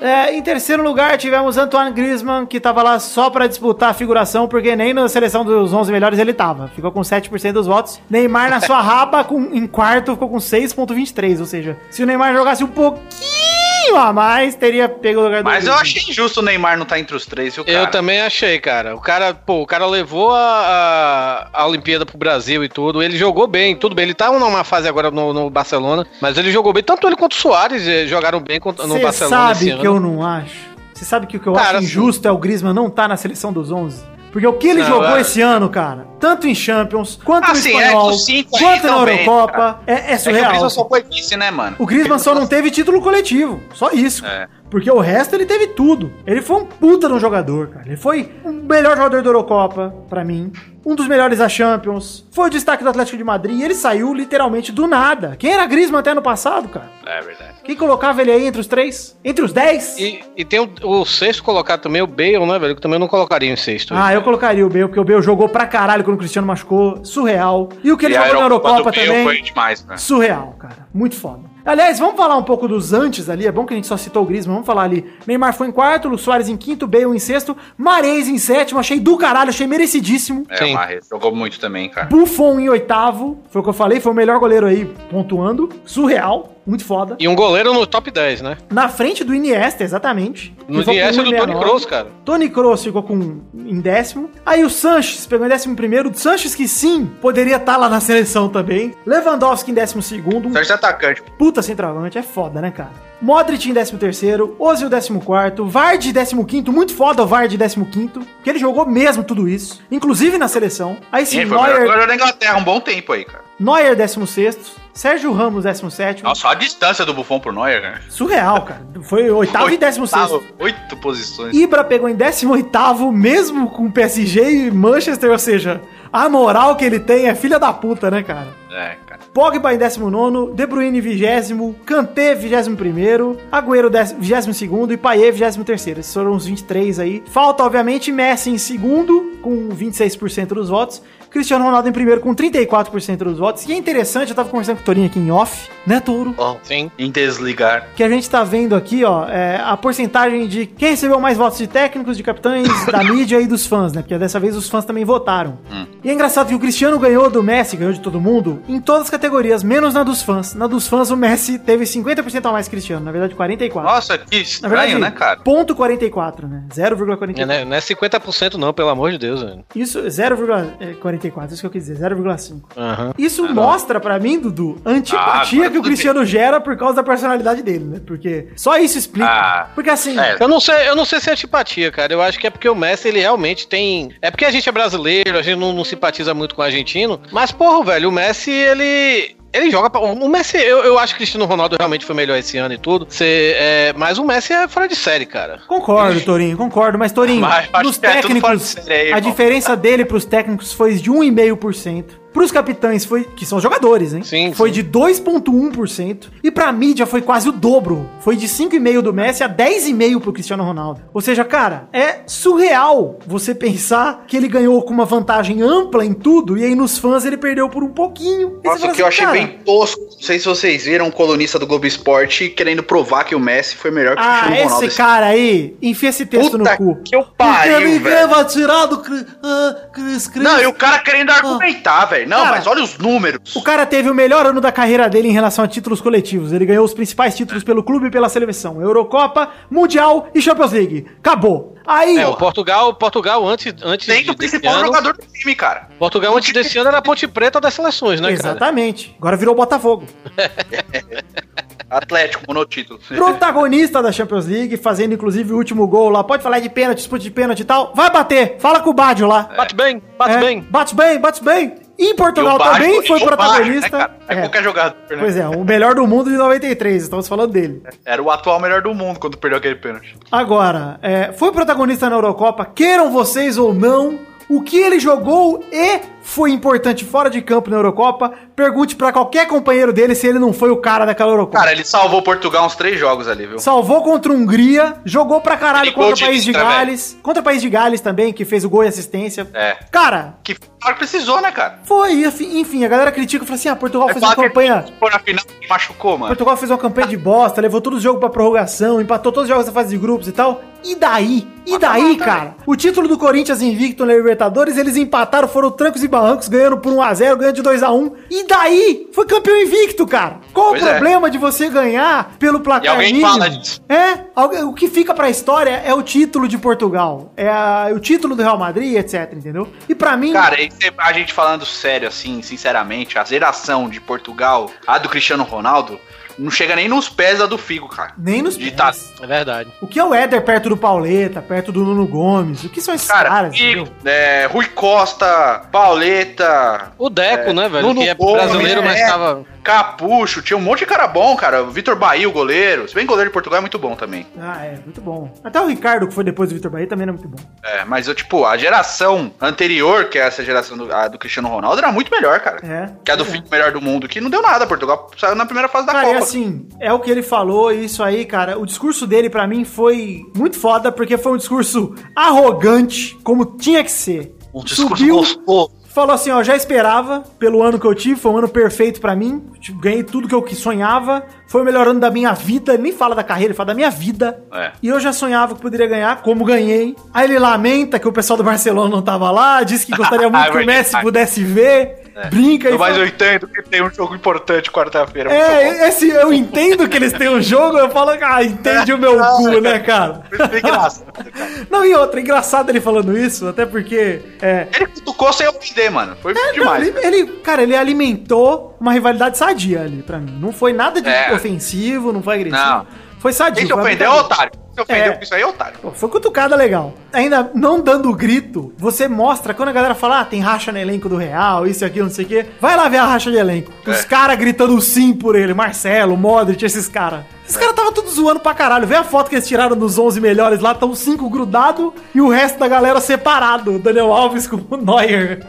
É, em terceiro lugar, tivemos Antoine Griezmann, que tava lá só pra disputar a figuração, porque nem na seleção dos 11 melhores ele tava. Ficou com 7% dos votos. Neymar na sua [laughs] raba, com, em quarto, ficou com 6,23. Ou seja, se o Neymar jogasse um pouquinho a mais, teria pego o lugar do Mas eu achei injusto o Neymar não estar entre os três, viu, cara? Eu também achei, cara. O cara, pô, o cara levou a, a, a Olimpíada pro Brasil e tudo. Ele jogou bem, tudo bem. Ele tá numa fase agora no, no Barcelona, mas ele jogou bem. Tanto ele quanto o Soares eh, jogaram bem no Você Barcelona sabe esse que ano. eu não acho? Você sabe que o que eu Cara, acho injusto é o Griezmann não tá na seleção dos 11? Porque o que ele Não, jogou é- esse ano, cara, tanto em Champions, quanto no Assim, é, Espanhol, os cinco quanto na Eurocopa, é, é É que o surreal. Griezmann só foi vice, né, mano? o Griezmann só não teve título coletivo, só isso. É. Porque o resto ele teve tudo. Ele foi um puta de um jogador, cara. Ele foi o melhor jogador da Eurocopa, pra mim. Um dos melhores da Champions. Foi o destaque do Atlético de Madrid e ele saiu literalmente do nada. Quem era Griezmann até no passado, cara? É verdade. Quem colocava ele aí entre os três? Entre os dez? E, e tem o, o sexto colocado também, o Bale, né, velho? Que também eu não colocaria em sexto. Ah, eu colocaria o Bale, porque o Bale jogou pra caralho quando o Cristiano machucou. Surreal. E o que ele E jogou na Eurocopa também. foi demais, né? Surreal, cara. Muito foda. Aliás, vamos falar um pouco dos antes ali. É bom que a gente só citou o Griezmann. Vamos falar ali. Neymar foi em quarto, Lu Soares em quinto, Bale em sexto, Mares em sétimo. Achei do caralho, achei merecidíssimo. É, Sim. o jogou muito também, cara. Buffon em oitavo. Foi o que eu falei, foi o melhor goleiro aí pontuando. Surreal. Muito foda. E um goleiro no top 10, né? Na frente do Iniesta, exatamente. No Iniesta do Tony 1,69. Kroos, cara. Tony Kroos ficou com em décimo. Aí o Sanches pegou em décimo primeiro. Sanches que sim, poderia estar lá na seleção também. Lewandowski em décimo segundo. Um Sérgio atacante. puta centroavante, é foda, né, cara? Modric em 13º, Ozil 14º, Vard 15º, muito foda o Vard 15º, porque ele jogou mesmo tudo isso, inclusive na seleção. Aí sim, Neuer, jogador da Inglaterra um bom tempo aí, cara. Neuer 16º, Sérgio Ramos 17º. Nossa, a distância do Buffon pro Neuer, cara. Surreal, cara. Foi oitavo e 16º. Oitavo, Oito posições. Ibra pegou em 18º, mesmo com PSG e Manchester, ou seja, a moral que ele tem é filha da puta, né, cara? É, cara. Pogba em 19, De Bruyne 20, Kanté 21, Agüero 22 e Payet 23. Esses foram os 23 aí. Falta, obviamente, Messi em segundo, com 26% dos votos. Cristiano Ronaldo em primeiro, com 34% dos votos. E é interessante, eu tava conversando com o Torinho aqui em off, né, Touro? Sim. Em desligar. Que a gente tá vendo aqui, ó, é, a porcentagem de quem recebeu mais votos de técnicos, de capitães, [laughs] da mídia e dos fãs, né? Porque dessa vez os fãs também votaram. E é engraçado que o Cristiano ganhou do Messi, ganhou de todo mundo, em todas as categorias, menos na dos fãs. Na dos fãs, o Messi teve 50% a mais Cristiano, na verdade 44. Nossa, que estranho, verdade, né, cara? ponto 44, né? 0,44. É, né? Não é 50% não, pelo amor de Deus, velho. Isso, 0,44, isso que eu quis dizer, 0,5. Aham. Isso mostra pra mim, Dudu, a antipatia Ah, que o Cristiano gera por causa da personalidade dele, né? Porque só isso explica. Ah, Porque assim, é. Eu não sei, eu não sei se é antipatia, cara. Eu acho que é porque o Messi ele realmente tem. É porque a gente é brasileiro, a gente não, não simpatiza muito com o argentino. Mas, porra, velho, o Messi, ele. Ele joga. pra- O Messi, eu, eu acho que o Cristiano Ronaldo realmente foi melhor esse ano e tudo. Cê, é, mas o Messi é fora de série, cara. Concordo, Torinho, concordo. Mas, Torinho, Mas nos é técnicos, série a diferença dele pros técnicos foi de 1,5%. Pros capitães foi, que são os jogadores, hein? Sim, Foi sim. de 2,1%. E pra mídia foi quase o dobro. Foi de 5,5% do Messi a 10,5% pro Cristiano Ronaldo. Ou seja, cara, é surreal você pensar que ele ganhou com uma vantagem ampla em tudo e aí nos fãs ele perdeu por um pouquinho. Nossa, o que eu assim, achei cara, bem tosco. Não sei se vocês viram um colunista do Globo Esporte querendo provar que o Messi foi melhor que o Ah, Cristiano Ronaldo. esse cara aí, enfia esse texto Puta no cu. que eu Porque pariu, ninguém velho. vai tirar do ah, Cris Cris. Não, e o cara querendo argumentar, velho. Não, Cara, mas olha os números. O cara teve o melhor ano da carreira dele em relação a títulos coletivos. Ele ganhou os principais títulos pelo clube e pela seleção: Eurocopa, Mundial e Champions League. Acabou. Aí, É, o Portugal, Portugal antes, antes Sendo o desse principal ano, jogador do time, cara. Portugal antes desse ano era a ponte preta das seleções, né, cara? exatamente. Agora virou Botafogo. [laughs] Atlético, monotítulo. Protagonista da Champions League, fazendo inclusive o último gol lá. Pode falar de pênalti, disputa de pênalti e tal. Vai bater. Fala com o Bádio lá. Bate bem, bate É, bem. Bate bem, bate bem. E em Portugal Baggio- também foi o protagonista. Baggio, né? É, É. qualquer jogador, né? Pois é, o melhor do mundo de 93. Estamos falando dele. Era o atual melhor do mundo quando perdeu aquele pênalti. Agora, é, foi protagonista na Eurocopa, queiram vocês ou não, o que ele jogou e foi importante fora de campo na Eurocopa, pergunte pra qualquer companheiro dele se ele não foi o cara daquela Eurocopa. Cara, ele salvou Portugal uns três jogos ali, viu? Salvou contra a Hungria, jogou pra caralho Ele contra o País de Gales, contra o País de Gales também, que fez o gol e assistência. É. Cara, Que hora precisou, né, cara? foi, enfim, enfim, a galera critica e fala assim: ah, Portugal Vai fez uma que campanha. foi na final e machucou, mano. Portugal fez uma campanha de bosta, levou todos os jogos pra prorrogação, empatou todos os jogos da fase de grupos e tal. E daí? E daí, cara? O título do Corinthians invicto na Libertadores, eles empataram, foram trancos e barrancos, ganhando por 1x0, ganhando de 2x1. E daí? Foi campeão invicto, cara. Qual Pois o é. problema de você ganhar pelo placar E alguém mínimo? fala disso. É, o que fica pra história é o título de Portugal. É a- o título do Real Madrid, etc, entendeu? E pra mim... Cara, a gente falando sério, assim, sinceramente, a geração de Portugal, a do Cristiano Ronaldo, não chega nem nos pés da do Figo, cara. nem nos de pés. tá- É verdade. O que é o Éder perto do Pauleta, perto do Nuno Gomes? O que são esses Cara, caras? Figo, é, Rui Costa, Pauleta. O Deco, É, né, velho? Nuno que é Gomes, brasileiro, mas é. tava. Capucho, tinha um monte de cara bom, cara. O Vitor Bahia, o goleiro. Se bem que o goleiro de Portugal é muito bom também. Ah, é, muito bom. Até o Ricardo, que foi depois do Vitor Bahia, também era muito bom. É, mas eu, tipo, a geração anterior, que é essa geração do, a do Cristiano Ronaldo, era muito melhor, cara. É. Que é a do é. fim melhor do mundo, que não deu nada. Portugal saiu na primeira fase da Cara, Copa. Assim, é o que ele falou, e isso aí, cara, o discurso dele pra mim foi muito foda, porque foi um discurso arrogante, como tinha que ser. um discurso Subiu, gostoso. falou assim, ó, já esperava, pelo ano que eu tive, foi um ano perfeito pra mim, tipo, ganhei tudo que eu que sonhava, foi o melhor ano da minha vida, ele nem fala da carreira, ele fala da minha vida. É. E eu já sonhava que poderia ganhar, como ganhei. Aí ele lamenta que o pessoal do Barcelona não tava lá, disse que gostaria [laughs] muito É que o Messi pudesse ver, brinca e Mas fala- eu entendo que tem um jogo importante quarta-feira. É, esse, eu entendo que eles têm um jogo, eu falo, ah, entende o meu cu, né, cara? [laughs] Engraçado, cara. Não, e outra, engraçado ele falando isso, até porque. É, Ele cutucou sem ofender, mano. Foi não, demais. ele, ele- cara, ele alimentou uma rivalidade sadia ali pra mim. Não foi nada de É. ofensivo, não foi agressivo. Não. Foi sadio. Quem uma ofendeu é otário. Se ofendeu É. com isso aí é otário. Pô, foi cutucada legal. Ainda não dando grito, você mostra, quando a galera fala, ah, tem racha no elenco do Real, isso e aquilo, não sei o quê. Vai lá ver a racha de elenco. Os É. caras gritando sim por ele, Marcelo, Modric, esses caras. Esses caras tava tudo zoando pra caralho. Vê a foto que eles tiraram dos 11 melhores lá, tão cinco grudados e o resto da galera separado. Daniel Alves com o Neuer.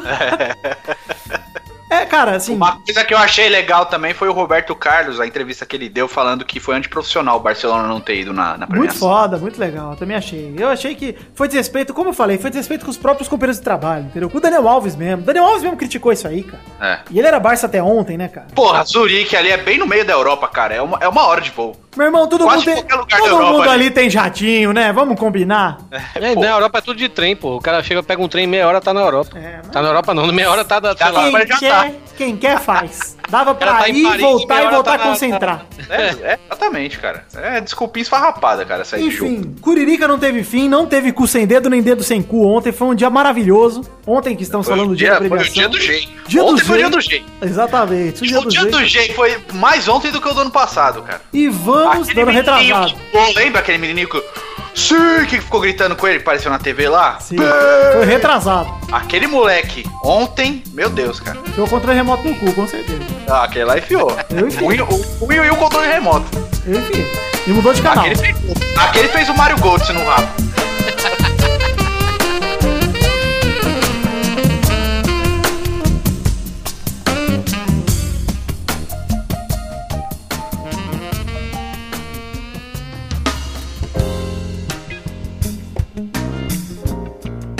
é, [laughs] [laughs] cara, assim... Uma coisa que eu achei legal também foi o Roberto Carlos, a entrevista que ele deu falando que foi antiprofissional o Barcelona não ter ido na, na Muito premiação. foda, muito legal, também achei. Eu achei que foi desrespeito, como eu falei, foi desrespeito com os próprios companheiros de trabalho, entendeu? Com o Daniel Alves mesmo. Daniel Alves mesmo criticou isso aí, cara. É. E ele era Barça até ontem, né, cara? Porra, Zurique ali é bem no meio da Europa, cara. É uma, é uma hora de voo. Meu irmão, todo Quase mundo tem, todo Europa mundo ali tem jatinho, né? Vamos combinar? É, na Europa é tudo de trem, pô. O cara chega, pega um trem, meia hora tá na Europa. É, mas- Tá na Europa não, meia hora tá, da, lá. tá. Quem quer, quem quer faz. Dava pra tá ir, Paris, voltar e hora voltar tá a na- concentrar. É, é, exatamente, cara. É desculpinha esfarrapada, cara, sair. Enfim, Curirica não teve fim, não teve cu sem dedo nem dedo sem cu ontem. Foi um dia maravilhoso. Ontem que estamos Foi falando do dia, dia, da foi o dia do G. Dia Ontem do foi o dia do G. Exatamente, o dia O do dia do G foi mais ontem do que o do ano passado, cara. E vamos dando menininho retrasado. que- Pô, lembra aquele menininho que... Sim, que ficou gritando com ele, apareceu na TV lá? Sim, foi retrasado. Aquele moleque, ontem, meu Deus, cara. Deu o controle remoto no cu, com certeza. Ah, aquele lá enfiou. Eu enfiei. O Will- e o controle remoto. Eu enfim. E mudou de canal. Aquele fez, aquele fez o Mario Götze no rabo.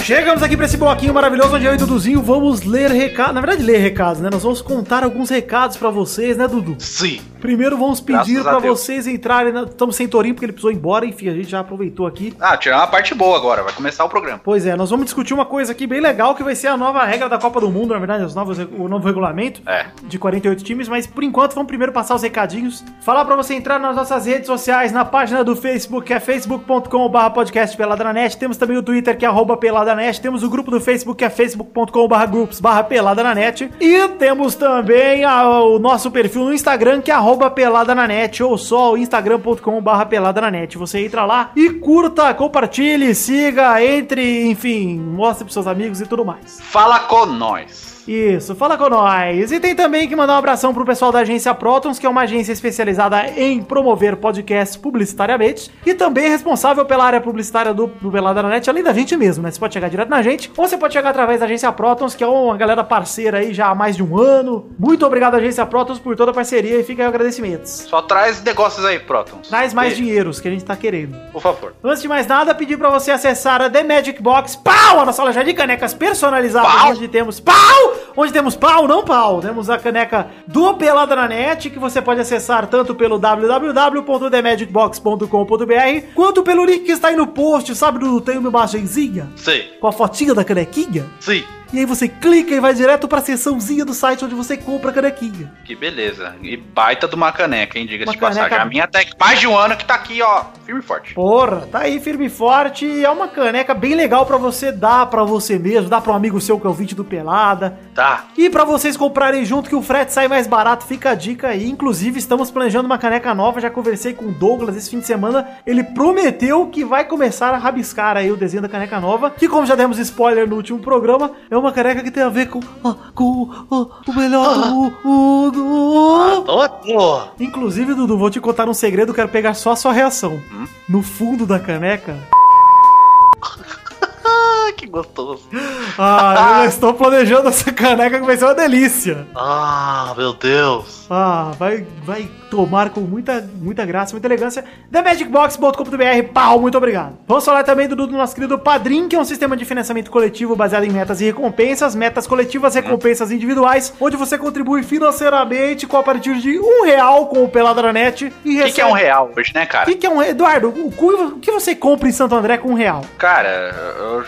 Chegamos aqui pra esse bloquinho maravilhoso onde eu e Duduzinho vamos ler recados. Na verdade, ler recados, né? Nós vamos contar alguns recados pra vocês, né, Dudu? Sim. Primeiro vamos pedir Graças a pra Deus. vocês entrarem. Na... Estamos sem Torinho porque ele precisou ir embora. Enfim, a gente já aproveitou aqui. Ah, tirar uma parte boa agora, vai começar o programa. Pois é, nós vamos discutir uma coisa aqui bem legal que vai ser a nova regra da Copa do Mundo, na verdade, os novos, o novo regulamento É. de 48 times, mas por enquanto vamos primeiro passar os recadinhos. Falar pra você entrar nas nossas redes sociais, na página do Facebook, que é facebook.com.br podcast peladanet. Temos também o Twitter, que é arroba peladanet. Temos o grupo do Facebook, que é facebook.com.br groups barra peladananet. E temos também a- o nosso perfil no Instagram, que é arroba peladananet, ou só o instagram.com.br peladananet. Você entra lá e curta, compartilhe, siga, entre, enfim, mostre pros seus amigos e tudo mais. Fala com nós. Isso, fala com nós. E tem também que mandar um abração pro pessoal da agência Protons, que é uma agência especializada em promover podcasts publicitariamente e também é responsável pela área publicitária do, do Pelada na Net, além da gente mesmo, né? Você pode chegar direto na gente ou você pode chegar através da agência Protons, que é uma galera parceira aí já há mais de um ano. Muito obrigado, agência Protons, por toda a parceria e fica aí agradecimentos. Só traz negócios aí, Protons. Traz mais E- dinheiros que a gente tá querendo. Por favor. Antes de mais nada, pedir pra você acessar a The Magic Box, pau, a nossa loja de canecas personalizadas, Pau? onde temos pau, onde temos pau, não pau, temos a caneca do Pelada na Net, que você pode acessar tanto pelo www.themagicbox.com.br, quanto pelo link que está aí no post, sabe, do tem uma imagenzinha, Sim, com a fotinha da canequinha, sim. E aí você clica e vai direto pra seçãozinha do site onde você compra a canequinha. Que beleza. E baita de uma caneca, hein? Diga-se de passagem. A minha até mais de um ano que tá aqui, ó, firme e forte. Porra, tá aí firme e forte. e É uma caneca bem legal pra você dar pra você mesmo, dar pra um amigo seu que é o vídeo do Pelada. Tá. E pra vocês comprarem junto que o frete sai mais barato, fica a dica aí. Inclusive, estamos planejando uma caneca nova. Já conversei com o Douglas esse fim de semana. Ele prometeu que vai começar a rabiscar aí o desenho da caneca nova. Que, como já demos spoiler no último programa, é uma caneca que tem a ver com, ah, com ah, o melhor do mundo. Adoro! Inclusive, Dudu, vou te contar um segredo, quero pegar só a sua reação. Hum? No fundo da caneca. [laughs] Ah, que gostoso. Ah, eu estou planejando essa caneca que vai ser uma delícia. Ah, meu Deus. Ah, vai, vai tomar com muita, muita graça, muita elegância. TheMagicBox.com.br, pau, muito obrigado. Vamos falar também do, do nosso querido Padrim, que é um sistema de financiamento coletivo baseado em metas e recompensas, metas coletivas, recompensas individuais, onde você contribui financeiramente com a partir de um real com o Peladranet e O que, que é um real hoje, né, O cara? que, que é um Eduardo, o, o que você compra em Santo André com um real? Cara, eu,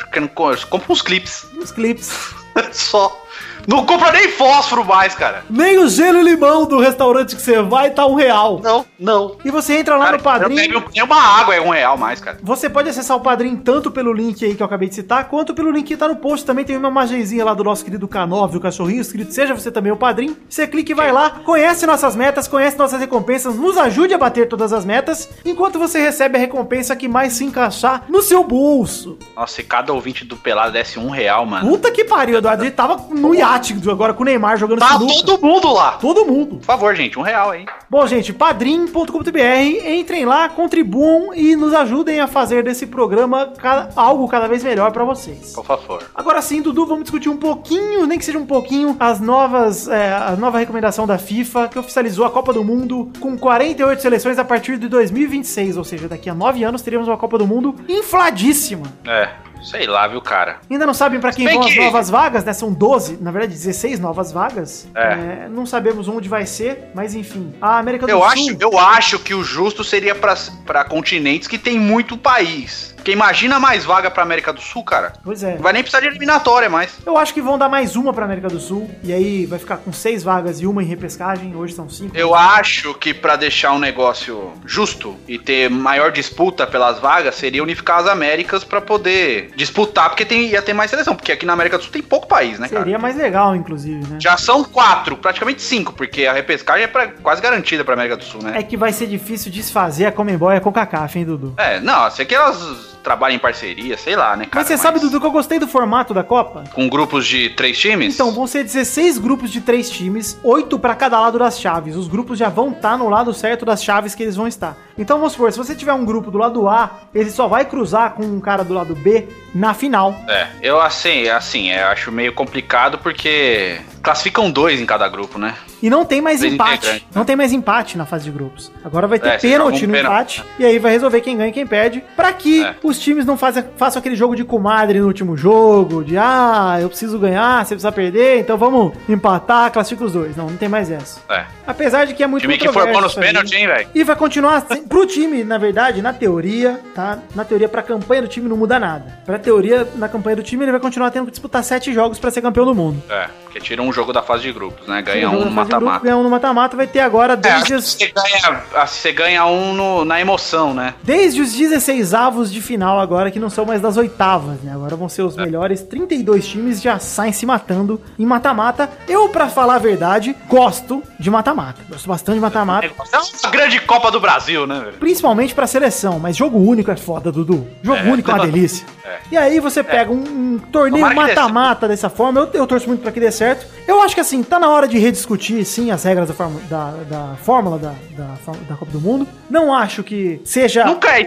compro uns clipes. Uns clips. [laughs] Só. Não compra nem fósforo mais, cara. Nem o gelo e limão do restaurante que você vai tá um real. Não, não. E você entra lá Cara, no bebo nem uma água é um real mais, cara. Você pode acessar o Padrim tanto pelo link aí que eu acabei de citar, quanto pelo link que tá no post. Também tem uma imagenzinha lá do nosso querido K9, o cachorrinho, escrito Seja Você Também o Padrim. Você clica e vai lá, conhece nossas metas, conhece nossas recompensas, nos ajude a bater todas as metas, enquanto você recebe a recompensa que mais se encaixar no seu bolso. Nossa, se cada ouvinte do Pelado desse um real, mano. Puta que pariu, Eduardo. Ele tava no iate agora com o Neymar jogando Tá todo mundo lá. Todo mundo. Por favor, gente, um real aí. Bom, gente, padrim.com.br, entrem lá, contribuam e nos ajudem a fazer desse programa ca- algo cada vez melhor pra vocês. Por favor. Agora sim, Dudu, vamos discutir um pouquinho, nem que seja um pouquinho, as novas, é, a nova recomendação da FIFA, que oficializou a Copa do Mundo com 48 seleções a partir de 2026, ou seja, daqui a 9 anos teremos uma Copa do Mundo infladíssima. É, sei lá, viu, cara. Ainda não sabem pra quem Bem vão as que- novas vagas, né? São 12, na verdade 16 novas vagas. É. É, não sabemos onde vai ser, mas enfim. A América do Eu Sul... acho, eu acho que o justo seria pra continentes que tem muito país. Porque imagina mais vaga pra América do Sul, cara. Pois é. Não vai nem precisar de eliminatória mais. Eu acho que vão dar mais uma pra América do Sul. E aí vai ficar com seis vagas e uma em repescagem. Hoje são cinco. Eu acho que pra deixar um negócio justo e ter maior disputa pelas vagas, seria unificar as Américas pra poder disputar, porque tem, ia ter mais seleção. Porque aqui na América do Sul tem pouco país, né, cara? Seria mais legal, inclusive, né? Já são quatro, praticamente cinco, porque a repescagem é pra- quase garantida pra América do Sul, né? É que vai ser difícil desfazer a Comembol e a CONCACAF, hein, Dudu? É, não, sei que elas trabalham em parceria, sei lá, né, cara? Mas você sabe, Dudu, que eu gostei do formato da Copa? Com grupos de três times? Então, vão ser 16 grupos de três times, oito pra cada lado das chaves. Os grupos já vão estar no lado certo das chaves que eles vão estar. Então, vamos supor, se você tiver um grupo do lado A, ele só vai cruzar com um cara do lado B na final. É, eu assim, assim, eu acho meio complicado porque classificam dois em cada grupo, né? E não tem mais empate. né? Não tem mais empate na fase de grupos. Agora vai ter É, pênalti um no pênalti, empate. E aí vai resolver quem ganha e quem perde. Pra que É. os times não fazem, façam aquele jogo de comadre no último jogo. De ah, eu preciso ganhar, você precisa perder. Então vamos empatar, classifica os dois. Não, não tem mais essa. É. Apesar de que é muito time que for bom nos pênaltis, hein, velho? E vai continuar assim, pro time, na verdade, na teoria, tá? Na teoria, pra campanha do time não muda nada. Pra teoria, na campanha do time, ele vai continuar tendo que disputar sete jogos pra ser campeão do mundo. É, porque tira um jogo da fase de grupos, né? Ganha um no mata-mata. Ganha um no mata-mata, vai ter agora É, desde que as... você ganha, ah, você ganha um no- na emoção, né? Desde os 16 avos de final agora, que não são mais das oitavas, né? Agora vão ser os melhores 32 times já saem se matando em mata-mata. Eu, pra falar a verdade, gosto de mata-mata. Gosto bastante de mata-mata. É uma grande Copa do Brasil, né, velho? Principalmente pra seleção, mas jogo único é foda, Dudu. Jogo É. único é uma delícia. É. E aí você pega um, um torneio mata-mata dessa forma, eu, eu torço muito pra que dê certo. Eu acho que assim, tá na hora de rediscutir, sim, as regras da, fórmula- da, da fórmula da, da, da Copa do Mundo. Não acho que seja... Nunca é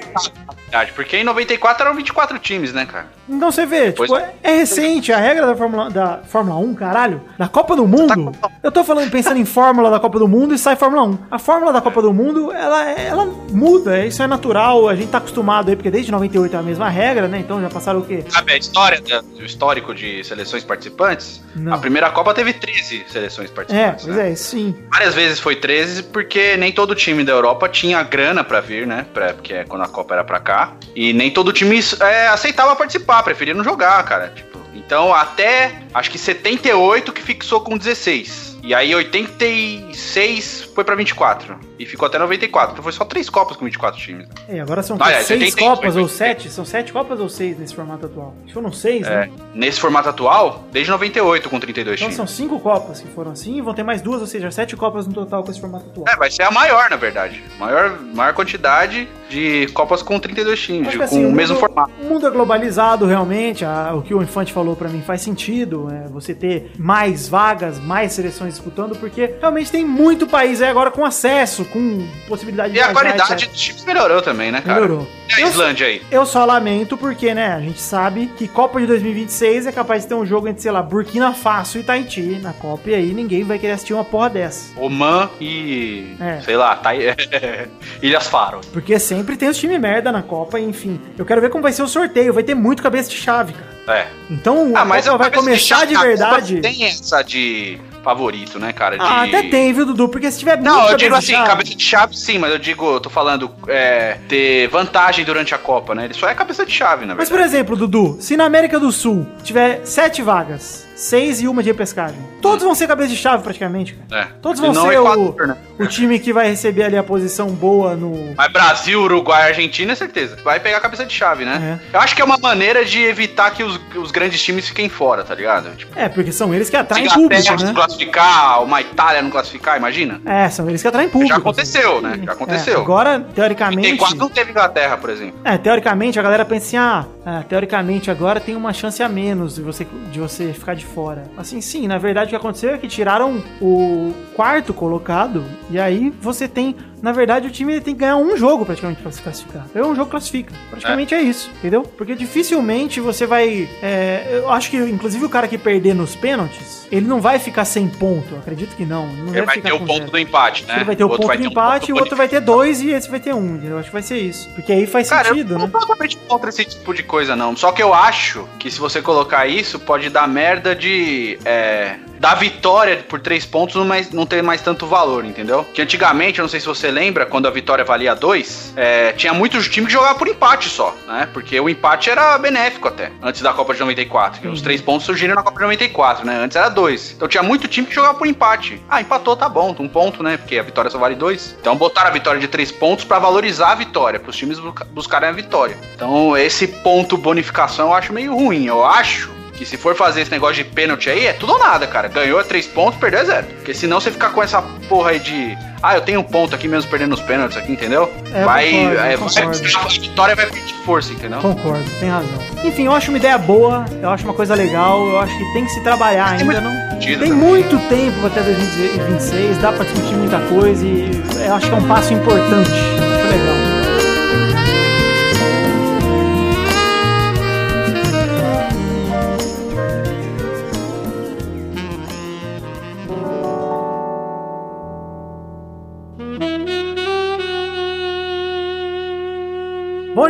verdade, porque em 94 eram 24 times, né, cara? Então você vê, tipo, é, é recente a regra da Fórmula, da Fórmula 1, caralho, da Copa do Mundo. Eu tô falando, pensando em fórmula da Copa do Mundo e sai Fórmula 1. A fórmula da Copa do Mundo, ela, ela muda, isso é natural, a gente tá acostumado aí, porque desde 98 é a mesma regra, né? Então já passaram o quê? Sabe a história, o histórico de seleções participantes? Não. A primeira Copa teve 13 seleções É, participantes, pois né? é, sim. Várias vezes foi 13, porque nem todo time da Europa tinha grana pra vir, né? Pra, porque é quando a Copa era pra cá. E nem todo time é, aceitava participar, preferia não jogar, cara. Tipo, então, até acho que 78 que fixou com 16. E aí 86 foi pra 24. E ficou até 94. Então foi só três Copas com 24 times. É, agora são Ah, é, seis 88, Copas ou 88. sete? São sete Copas ou seis nesse formato atual? Acho que foram seis, É, né? nesse formato atual, desde 98 com 32 Então times. são cinco Copas que foram assim e vão ter mais duas, ou seja, sete Copas no total com esse formato atual. É, vai ser a maior, na verdade. Maior, maior quantidade de Copas com 32 times, com que, assim, o mesmo mundo, formato. O mundo é globalizado, realmente. a- o que o Infante falou pra mim faz sentido. É, você ter mais vagas, mais seleções disputando, porque realmente tem muito país aí agora com acesso, com possibilidade E a viajar, qualidade etc. dos times melhorou também, né, cara? Melhorou. E a Eu- Islândia aí? Eu só lamento porque, né, a gente sabe que Copa de 2026 é capaz de ter um jogo entre, sei lá, Burkina Faso e Tahiti na Copa, e aí ninguém vai querer assistir uma porra dessa. Oman e. É. Sei lá, tá... [laughs] Ilhas Faro. Porque sempre tem os times merda na Copa, enfim. Eu quero ver como vai ser o sorteio, vai ter muito cabeça de chave, cara. É. Então a Ah, mas Copa a vai começar chave de da Copa verdade. Tem essa de favorito, né, cara? De... Ah, até tem, viu, Dudu? Porque se tiver Não, eu digo assim, chave- cabeça de chave sim, mas eu digo, eu tô falando é, ter vantagem durante a Copa, né? Ele só é cabeça de chave, na Mas, verdade. por exemplo, Dudu, se na América do Sul tiver sete vagas, seis e uma de repescagem, todos vão ser cabeça de chave praticamente, cara. É. Todos Se vão ser Equador, o, né? o time que vai receber ali a posição boa no. Mas Brasil, Uruguai, Argentina, é certeza. Vai pegar a cabeça de chave, né? É. Eu acho que é uma maneira de evitar que os, os grandes times fiquem fora, tá ligado? Tipo, É, porque são eles que se atraem Inglaterra público, se né? classificar, uma Itália não classificar, imagina? É, são eles que atraem público. Já aconteceu, né? Já aconteceu. É, agora, Tem teoricamente. quase não teve Inglaterra, por exemplo. É, teoricamente a galera pensa assim, ah, ah, teoricamente agora tem uma chance a menos de você, de você ficar de fora. Assim, sim, na verdade o que aconteceu é que tiraram o quarto colocado e aí você tem, na verdade o time tem que ganhar um jogo praticamente pra se classificar. É um jogo classifica. Praticamente é, isso, entendeu? Porque dificilmente você vai, é, eu acho que inclusive o cara que perder nos pênaltis, ele não vai ficar sem ponto, eu acredito que não. não Ele vai ter o ponto zero. do empate, né? Ele vai ter o, outro ponto de ter um empate ponto e o outro vai ter dois e esse vai ter um, entendeu? Acho que vai ser isso. Porque aí faz Cara, sentido, eu né? não tô totalmente contra esse tipo de coisa, não. Só que eu acho que se você colocar isso, pode dar merda de. É, da vitória por três pontos não, mais, não ter mais tanto valor, entendeu? Que antigamente, eu não sei se você lembra, quando a vitória valia dois, é, tinha muitos times que jogavam por empate só, né? Porque o empate era benéfico até, antes da Copa de 94. que Os três pontos surgiram na Copa de 94, né? Antes era dois. Então tinha muito time que jogava por empate. Ah, empatou, tá bom, um ponto, né? Porque a vitória só vale dois. Então botaram a vitória de três pontos pra valorizar a vitória, pros times busca- buscarem a vitória. Então esse ponto bonificação eu acho meio ruim. Eu acho que se for fazer esse negócio de pênalti aí, é tudo ou nada, cara. Ganhou é três pontos, perdeu é zero. Porque senão você ficar com essa porra aí de. Ah, eu tenho um ponto aqui mesmo perdendo os pênaltis aqui, entendeu? É, vai, concordo, é, concordo. A vitória vai perder força, entendeu? Concordo, tem razão. Enfim, eu acho uma ideia boa, eu acho uma coisa legal, eu acho que tem que se trabalhar ainda. muito Não... Tem também. muito tempo até 2026, dá pra discutir muita coisa e eu acho que é um passo importante. Acho legal.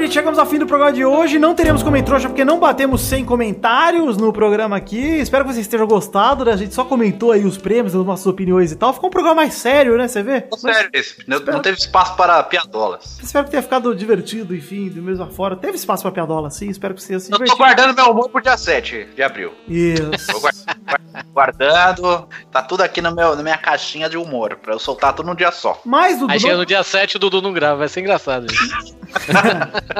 Gente, chegamos ao fim do programa de hoje. Não teremos comentrouxa porque não batemos 100 comentários no programa aqui. Espero que vocês tenham gostado. né? A gente só comentou aí os prêmios, as nossas opiniões e tal. Ficou um programa mais sério, né? Você vê? Sério, esse. Não, não teve espaço para piadolas. Espero que tenha ficado divertido, enfim, do mesmo afora. Teve espaço pra piadola, sim. Espero que você se Eu tô guardando meu humor pro dia 7 de abril. Isso. Tô guardando. Tá tudo aqui no meu, na minha caixinha de humor, pra eu soltar tudo num dia só. Mas, Dudu, Aí chega no dia 7 o Dudu não grava, vai ser engraçado. gente. [laughs]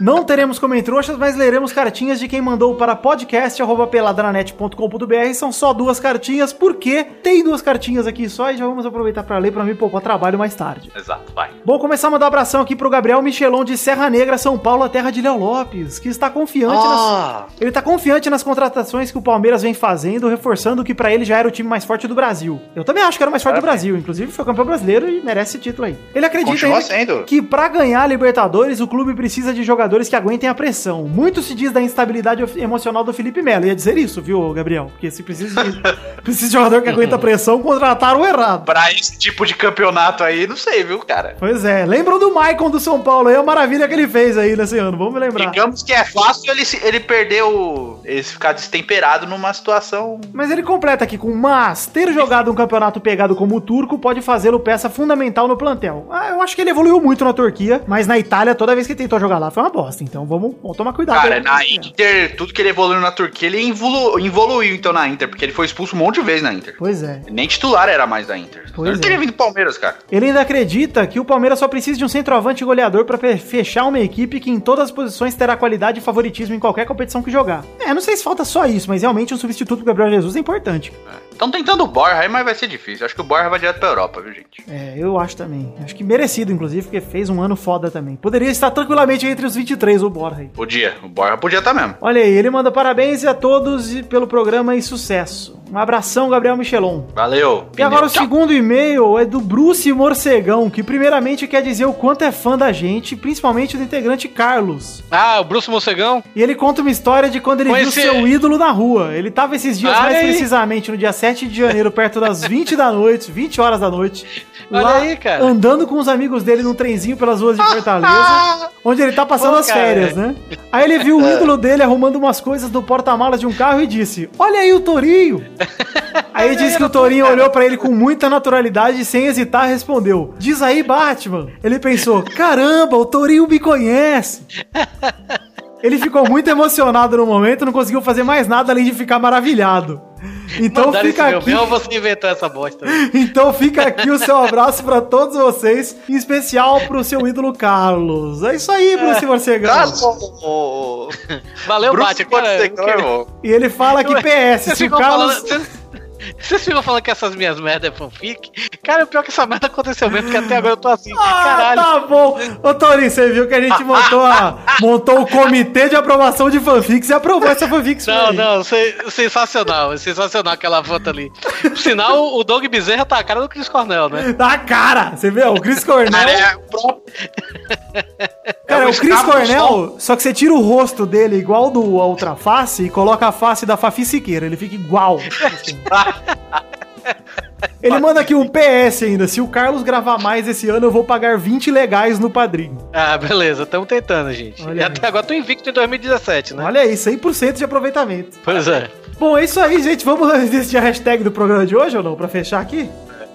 não teremos comentrouxas, mas leremos cartinhas de quem mandou para podcast.peladranet.com.br. São só duas cartinhas, porque tem duas cartinhas aqui só e já vamos aproveitar para ler para me poupar trabalho mais tarde. Exato, vai. Vou começar a mandar um abração aqui pro Gabriel Michelon de Serra Negra, São Paulo, a terra de Léo Lopes, que está confiante nas... Ah, Ele tá confiante nas contratações que o Palmeiras vem fazendo, reforçando que pra ele já era o time mais forte do Brasil. Eu também acho que era o mais forte do Brasil, inclusive foi campeão brasileiro e merece esse título aí. Ele acredita que pra ganhar a Libertadores o clube precisa de jogadores que aguentem a pressão. Muito se diz da instabilidade emocional do Felipe Melo. Ia dizer isso, viu, Gabriel? Porque se precisa de, [laughs] precisa de jogador que aguenta a pressão, contrataram o errado. pra esse tipo de campeonato aí, não sei, viu, cara? Pois é, lembram do Maicon do São Paulo aí, a maravilha que ele fez aí nesse ano, vamos lembrar. Digamos que é fácil ele, ele perder o. ele ficar destemperado numa situação. Mas ele completa aqui com mas ter jogado um campeonato pegado como o turco pode fazê-lo peça fundamental no plantel. Ah, eu acho que ele evoluiu muito na Turquia, mas na Itália, toda vez que ele tentou jogar lá, foi uma bosta. Então vamos, tomar cuidado. Cara, aí. na Inter, tudo que ele evoluiu na Turquia, ele evolu- evoluiu então na Inter, porque ele foi expulso um monte de vezes na Inter. Pois é. Nem titular era mais da Inter. Pois ele é. teria vindo do Palmeiras, cara. Ele ainda acredita que o Palmeiras só precisa de um centroavante goleador pra pe- fechar uma equipe que em todas as posições terá qualidade e favoritismo em qualquer competição que jogar. É, não sei se falta só isso, mas realmente um substituto pro Gabriel Jesus é importante. Estão tentando o Borja aí, mas vai ser difícil. Acho que o Borja vai direto pra Europa, viu, gente? É, eu acho também. Acho que merecido, inclusive, porque fez um ano foda também. Poderia estar tranquilamente entre os 23, o Borja. Podia. O Borja podia estar mesmo. Olha aí, ele manda parabéns a todos pelo programa e sucesso. Um abração, Gabriel Michelon. Valeu. E agora o Tchau. segundo e-mail é do Bruce Morcegão, que primeiramente quer dizer o quanto é fã da gente, principalmente do integrante Carlos. Ah, o Bruce Mocegão? E ele conta uma história de quando ele Conheci- viu seu ídolo na rua. Ele tava esses dias, Olha mais precisamente, no dia 7 de janeiro, perto das [laughs] 20 da noite, 20 horas da noite. Olha lá, aí, cara. Andando com os amigos dele num trenzinho pelas ruas de [laughs] Fortaleza, onde ele tá passando Pô, as férias, né? Aí ele viu o [laughs] ídolo dele arrumando umas coisas no porta-malas de um carro e disse: Olha aí o Torinho! [laughs] Aí disse que o Torinho olhou pra ele com muita naturalidade e sem hesitar respondeu: Diz aí, Batman. Ele pensou: Caramba, o Torinho me conhece. [laughs] Ele ficou muito emocionado no momento, não conseguiu fazer mais nada além de ficar maravilhado. Então Mandaram fica meu aqui, inventou essa bosta? [laughs] então fica aqui o seu abraço pra todos vocês, em especial pro seu ídolo Carlos. É isso aí, Bruce Morcegão. Valeu, Bruce Bate. Morcegão. E ele fala que PS, se o Carlos falando- vocês- ficam falando que essas minhas merdas é fanfic? Cara, o pior que essa merda aconteceu mesmo, porque até agora eu tô assim, Ah, caralho. tá bom. Ô, Torinho, você viu que a gente montou, a, [laughs] montou o comitê de aprovação de fanfics e aprovou essa fanfics. Não, não, se- sensacional, sensacional aquela foto ali. Por sinal, o Doug Bezerra tá a cara do Chris Cornell, né? Na cara! Você viu? O Chris [laughs] Cornell. Cara, é próprio. [laughs] Cara, É o Chris Cornell, só que você tira o rosto dele igual do a outra face e coloca a face da Fafi Siqueira. Ele fica igual. [laughs] Ele manda aqui um PS ainda. Se o Carlos gravar mais esse ano, eu vou pagar 20 legais no padrinho. Ah, beleza, tamo tentando, gente. Olha e até agora tô invicto em 2017, né? Olha aí, 100% de aproveitamento. Pois é. Bom, é isso aí, gente. Vamos [laughs] decidir a hashtag do programa de hoje ou não? Pra fechar aqui?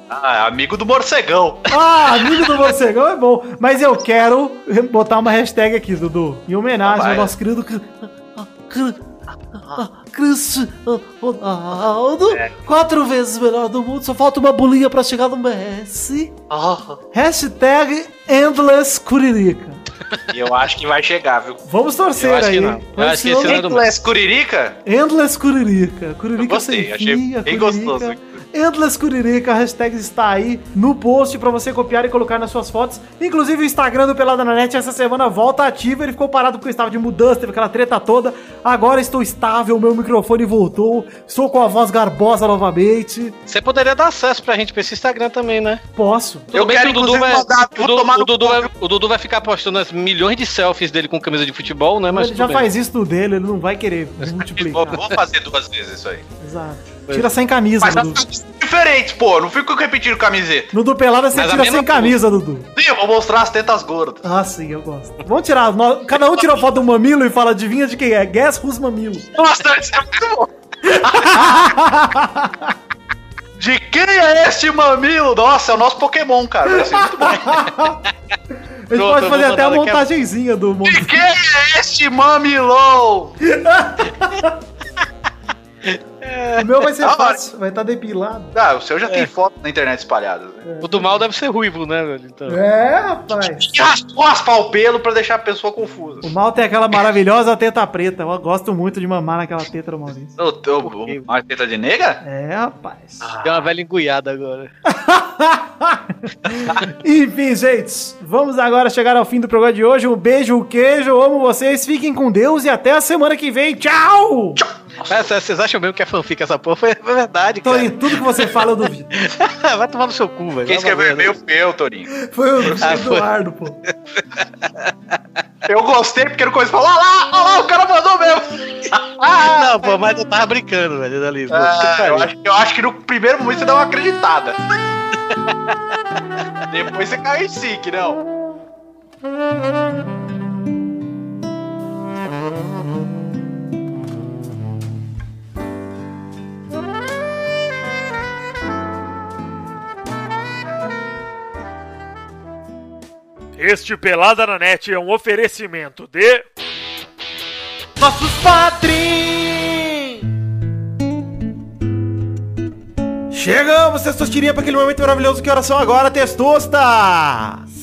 Ah, amigo do morcegão. [laughs] Ah, amigo do morcegão é bom. Mas eu quero botar uma hashtag aqui, Dudu. Em homenagem Vai. ao nosso querido. Cri- Cri- Cristiano Ronaldo. Quatro vezes melhor do mundo. Só falta uma bolinha pra chegar no Messi. Hashtag Endless Curirica. E eu acho que vai chegar, viu? Vamos torcer Eu acho que aí. não. hein? Eu acho que esse é Endless Curirica? Endless Curirica. Curirica Eu gostei, sem achei fim, a bem Curirica. gostoso. Endless Curirica, a hashtag está aí no post pra você copiar e colocar nas suas fotos. Inclusive o Instagram do Pelada na Net essa semana volta ativo. Ele ficou parado porque eu estava de mudança, teve aquela treta toda. Agora estou estável, meu microfone voltou. Estou com a voz garbosa novamente. Você poderia dar acesso pra gente pra esse Instagram também, né? Posso. Tudo Eu bem quero, que o Dudu vai, mandar o Dudu vai, o Dudu vai ficar postando as milhões de selfies dele com camisa de futebol, né? Mas ele já bem. faz isso no dele, ele não vai querer multiplicar. vou fazer duas vezes isso aí. Exato. Tira sem camisa, Mas Dudu. diferentes, pô. Não fico repetindo camiseta. No do Pelada você Mas a tira sem camisa, Dudu. Sim, eu vou mostrar as tetas gordas. Ah, sim, eu gosto. Vamos tirar. Cada um tira a foto do mamilo e fala, adivinha de quem é? Guess who's mamilo. Nossa, isso é muito bom. [laughs] De quem é este mamilo? Nossa, é o nosso Pokémon, cara. Vai ser muito bom. A gente Pronto, pode fazer até a montagenzinha do mundo. De quem é este mamilão? [laughs] O meu vai ser hora. [laughs] fácil, vai estar depilado. Ah, o seu já tem foto na internet espalhadas. Né? O do mal deve ser ruivo, né, velho? Então. É, rapaz. E raspou raspar o pelo pra deixar a pessoa confusa. O mal tem aquela maravilhosa teta preta. Eu gosto muito de mamar naquela teta do Maurício. O teu uma teta de nega? É, rapaz. Deu uma velha enguiada agora. [laughs] Enfim, gente, vamos agora chegar ao fim do programa de hoje. Um beijo, um queijo, eu amo vocês, fiquem com Deus e até a semana que vem. Tchau! Mas, vocês acham mesmo que é fanfic essa porra? Foi, foi verdade, cara. em tudo que você fala, eu duvido. [laughs] Vai tomar no seu cu, velho. Quem escreveu e-mail foi eu, Torinho. Foi o Ah, foi. Eduardo, pô. Eu gostei porque no começo falou: Olha lá, olha lá, o cara mandou mesmo. [laughs] Ah, não, pô, mas eu tava brincando, velho, ali. Ah, que eu, acho, eu acho que no primeiro momento você dá uma acreditada. [laughs] Depois você caiu em si, que não. Este Pelada na Net é um oferecimento de. Nossos padrinhos! Chegamos, Testostirinha, para aquele momento maravilhoso. Que oração agora, Testosta?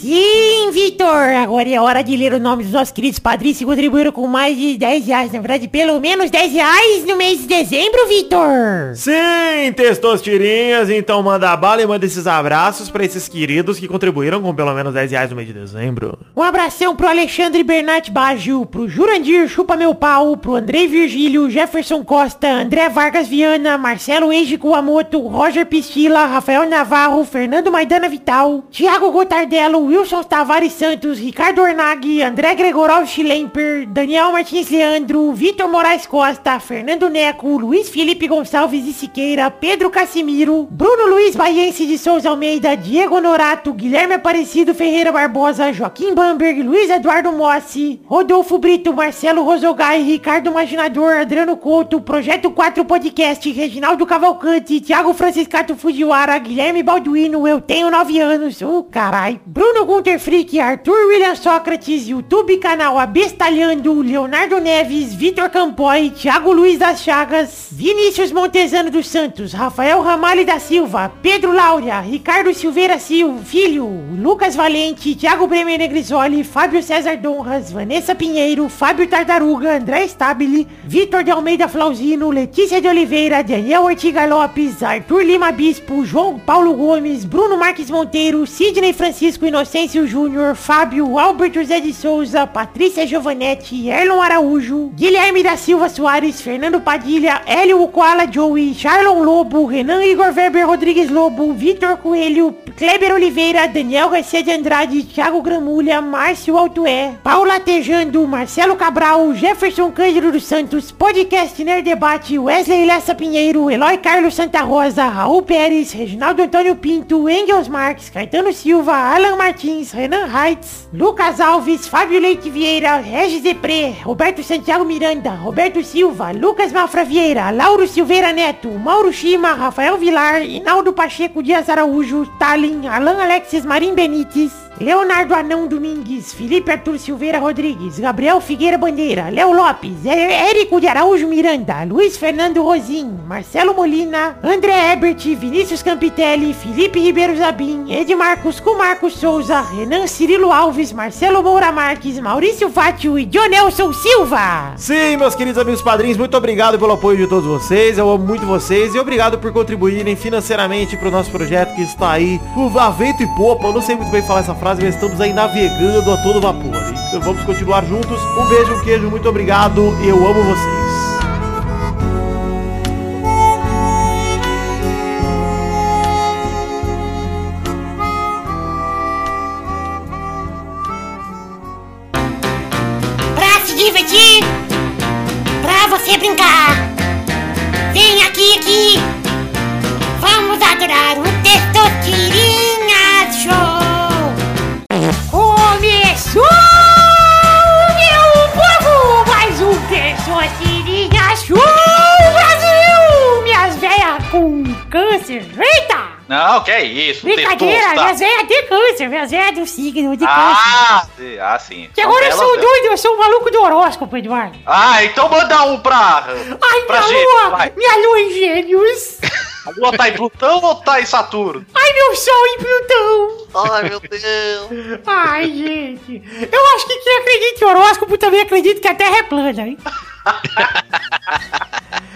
Sim, Vitor! Agora é hora de ler o nome dos nossos queridos padrinhos que contribuíram com mais de 10 reais. Na verdade, pelo menos 10 reais no mês de dezembro, Vitor! Sim, Testostirinhas. Então manda bala e manda esses abraços para esses queridos que contribuíram com pelo menos 10 reais no mês de dezembro. Um abração pro Alexandre Bernat Baggio, pro Jurandir Chupa Meu Pau, pro Andrei Virgílio, Jefferson Costa, André Vargas Viana, Marcelo Eiji Kuamoto, Roger Pistila, Rafael Navarro, Fernando Maidana Vital, Thiago Gotardello, Wilson Tavares Santos, Ricardo Ornag, André Gregorov Schlemper, Daniel Martins Leandro, Vitor Moraes Costa, Fernando Neco, Luiz Felipe Gonçalves de Siqueira, Pedro Casimiro, Bruno Luiz Baiense de Souza Almeida, Diego Norato, Guilherme Aparecido Ferreira Barbosa, Joaquim Bamberg, Luiz Eduardo Mossi, Rodolfo Brito, Marcelo Rosogai, Ricardo Imaginador, Adriano Couto, Projeto 4 Podcast, Reginaldo Cavalcante, Thiago Franciscato Fujiwara, Guilherme Balduino, Eu Tenho 9 Anos, ô oh, carai, Bruno Gunter Frick, Arthur William Sócrates, YouTube canal Abestalhando, Leonardo Neves, Vitor Campoy, Thiago Luiz das Chagas, Vinícius Montezano dos Santos, Rafael Ramalho da Silva, Pedro Laura, Ricardo Silveira Silva, Filho, Lucas Valente, Thiago Bremer Negrisoli, Fábio César Donras, Vanessa Pinheiro, Fábio Tartaruga, André Stabile, Vitor de Almeida Flauzino, Letícia de Oliveira, Daniel Ortiga Lopes, Arthur Lima Bispo, João Paulo Gomes, Bruno Marques Monteiro, Sidney Francisco Inocêncio Júnior, Fábio, Albert José de Souza, Patrícia Giovanetti, Erlon Araújo, Guilherme da Silva Soares, Fernando Padilha, Hélio Koala Joey, Charlon Lobo, Renan Igor Weber Rodrigues Lobo, Vitor Coelho, Kleber Oliveira, Daniel Garcia de Andrade, Thiago Gramulha, Márcio Altué, Paula Tejando, Marcelo Cabral, Jefferson Cândido dos Santos, Podcast Nerd Debate, Wesley Lessa Pinheiro, Eloy Carlos Santa Rosa, Raul Pérez, Reginaldo Antônio Pinto, Engels Marques, Caetano Silva, Alan Martins, Renan Reitz, Lucas Alves, Fábio Leite Vieira, Regis Depré, Roberto Santiago Miranda, Roberto Silva, Lucas Mafra Vieira, Lauro Silveira Neto, Mauro Shima, Rafael Vilar, Inaldo Pacheco Dias Araújo, Stalin, Alan Alexis Marim Benites, Leonardo Anão Domingues, Felipe Arthur Silveira Rodrigues, Gabriel Figueira Bandeira, Léo Lopes, Érico de Araújo Miranda, Luiz Fernando Rosim, Marcelo Molina, André Ebert, Vinícius Campitelli, Felipe Ribeiro Zabim, Edmarcos Marcos Souza, Renan Cirilo Alves, Marcelo Moura Marques, Maurício Fátio e Jonelson Silva. Sim, meus queridos amigos padrinhos, muito obrigado pelo apoio de todos vocês, eu amo muito vocês e obrigado por contribuírem financeiramente para o nosso projeto que está aí, o a vento e popa, eu não sei muito bem falar essa frase, mas estamos aí navegando a todo vapor. Então vamos continuar juntos. Um beijo, um queijo, muito obrigado. Eu amo vocês. É isso. Brincadeira, testosta. minhas velhas têm câncer, minhas velhas do signo de câncer. Ah, sim, ah, sim. Que agora eu São sou doido, eu sou o maluco do horóscopo, Eduardo. Ah, então manda um pra. Ai, pra minha gente, lua, vai. minha lua em gêmeos. [laughs] A lua tá em Plutão ou tá em Saturno? Ai, meu sol em Plutão. Ai, meu Deus. Ai, gente. Eu acho que quem acredita em horóscopo também acredita que a Terra é plana, hein? [laughs]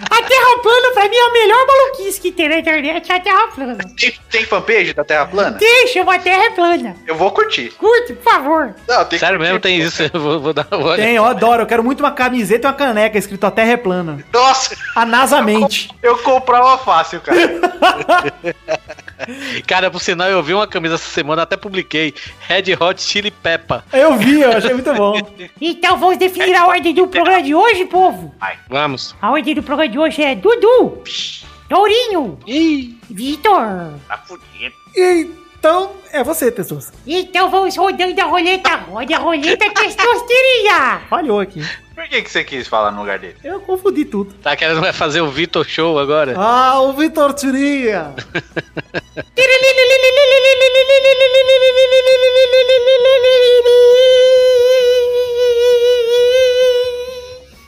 A Terra plana, pra mim, é a melhor maluquice que tem na internet, é a Terra plana. Tem, tem fanpage da Terra plana? Tem, chama a Terra é plana. Eu vou curtir. Curte, por favor. Não, tem Sério mesmo, tem isso. [laughs] Eu vou, vou dar uma olhada. Tem, eu adoro. Eu quero muito uma camiseta e uma caneca escrito A Terra é plana. Nossa, A NASA mente. eu comprava fácil, cara. [laughs] Cara, por sinal, eu vi uma camisa essa semana, até publiquei. Red Hot Chili Peppa. Eu vi, eu achei muito bom. Então vamos definir a ordem do programa de hoje, povo. Vamos. A ordem do programa de hoje é Dudu, Tourinho, Ih, Vitor. Tá fudido. Então, é você, Tessos. Então vamos rodando a roleta. Roda a roleta [laughs] testosteria. Falhou aqui. Por que, que você quis falar no lugar dele? Eu confundi tudo. Tá querendo vai fazer o Vitor Show agora? Ah, o Vitor Tirinha. [laughs]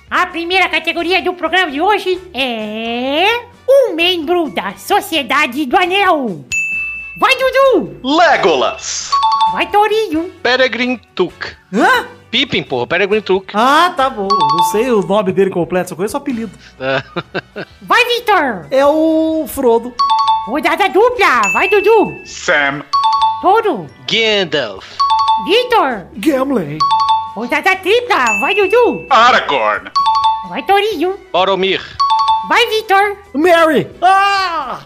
A primeira categoria do programa de hoje é. Um membro da Sociedade do Anel. Vai, Dudu! Legolas! Vai, Torinho! Peregrine Took. Hã? Pippin, porra, Peregrine Took. Ah, tá bom. Não sei o nome dele completo, só conheço o apelido. É. [laughs] Vai, Vitor! É o Frodo. Rodada dupla! Vai, Dudu! Sam! Toro! Gandalf. Vitor! Gimli. Rodada tripla! Vai, Dudu! Aragorn! Vai, Torinho! Boromir. Vai, Vitor! Mary. Ah!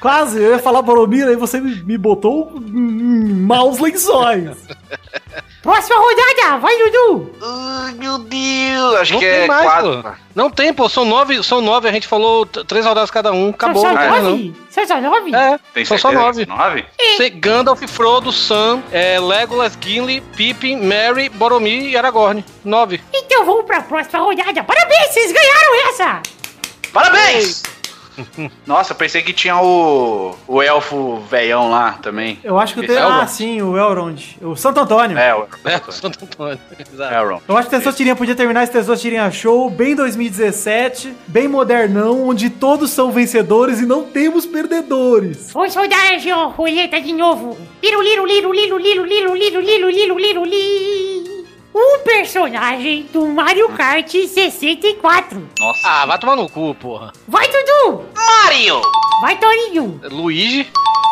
Quase, eu ia falar Boromir, aí você me, botou em maus lençóis. Próxima rodada! Vai, Dudu! Ai, meu Deus! Acho Não que tem é mais, quatro. pô. Não tem, pô. São nove, são nove. A gente falou três rodadas cada um. Acabou. São só nove? São só nove? É, Tem são só nove. são nove? Cê- Gandalf, Frodo, Sam, é, Legolas, Gimli, Pippin, Merry, Boromir e Aragorn. Nove. Então vamos pra próxima rodada. Parabéns, vocês ganharam essa! Parabéns! Nossa, eu pensei que tinha o, o elfo veião lá também. Eu acho que tem. Elrond. Ah, sim, o Elrond. O Santo Antônio. É, o É, Santo Antônio. Exato. Elrond. Eu acho que o Testostirinha podia terminar esse Testostirinha Show bem 2017, bem modernão, onde todos são vencedores e não temos perdedores. Vamos rodar a roleta de novo. Liro, liro, liro, liro, liro, liro, liro, liro, liro, liro, li. Um personagem do Mario Kart 64. Nossa. Ah, vai tomar no cu, porra. Vai, Dudu! Mario! Vai, Torinho! Luigi.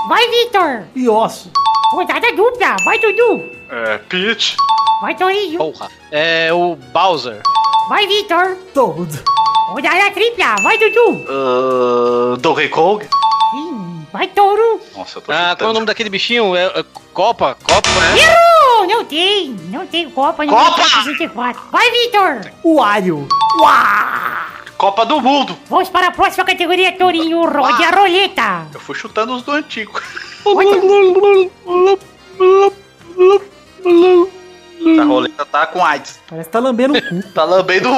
Vai, Vitor! E osso. Rodada dupla! Vai, Dudu! É, Peach. Vai, Torinho! Porra. É o Bowser. Vai, Vitor! Toad. Rodada tripla! Vai, Dudu! Uh, Donkey Kong. Vai, Touro! Nossa, eu tô Ah, qual é o nome daquele bichinho? É, é Copa? Copa, né? Errou! Não tem! Não tem Copa no Copa! Mario Kart 64. Vai, Vitor! O Wario. Copa do Mundo. Vamos para a próxima categoria, Torinho. Rode a roleta! Eu fui chutando os do antigo. Essa roleta tá com AIDS. Parece que tá lambendo o cu. Tá lambendo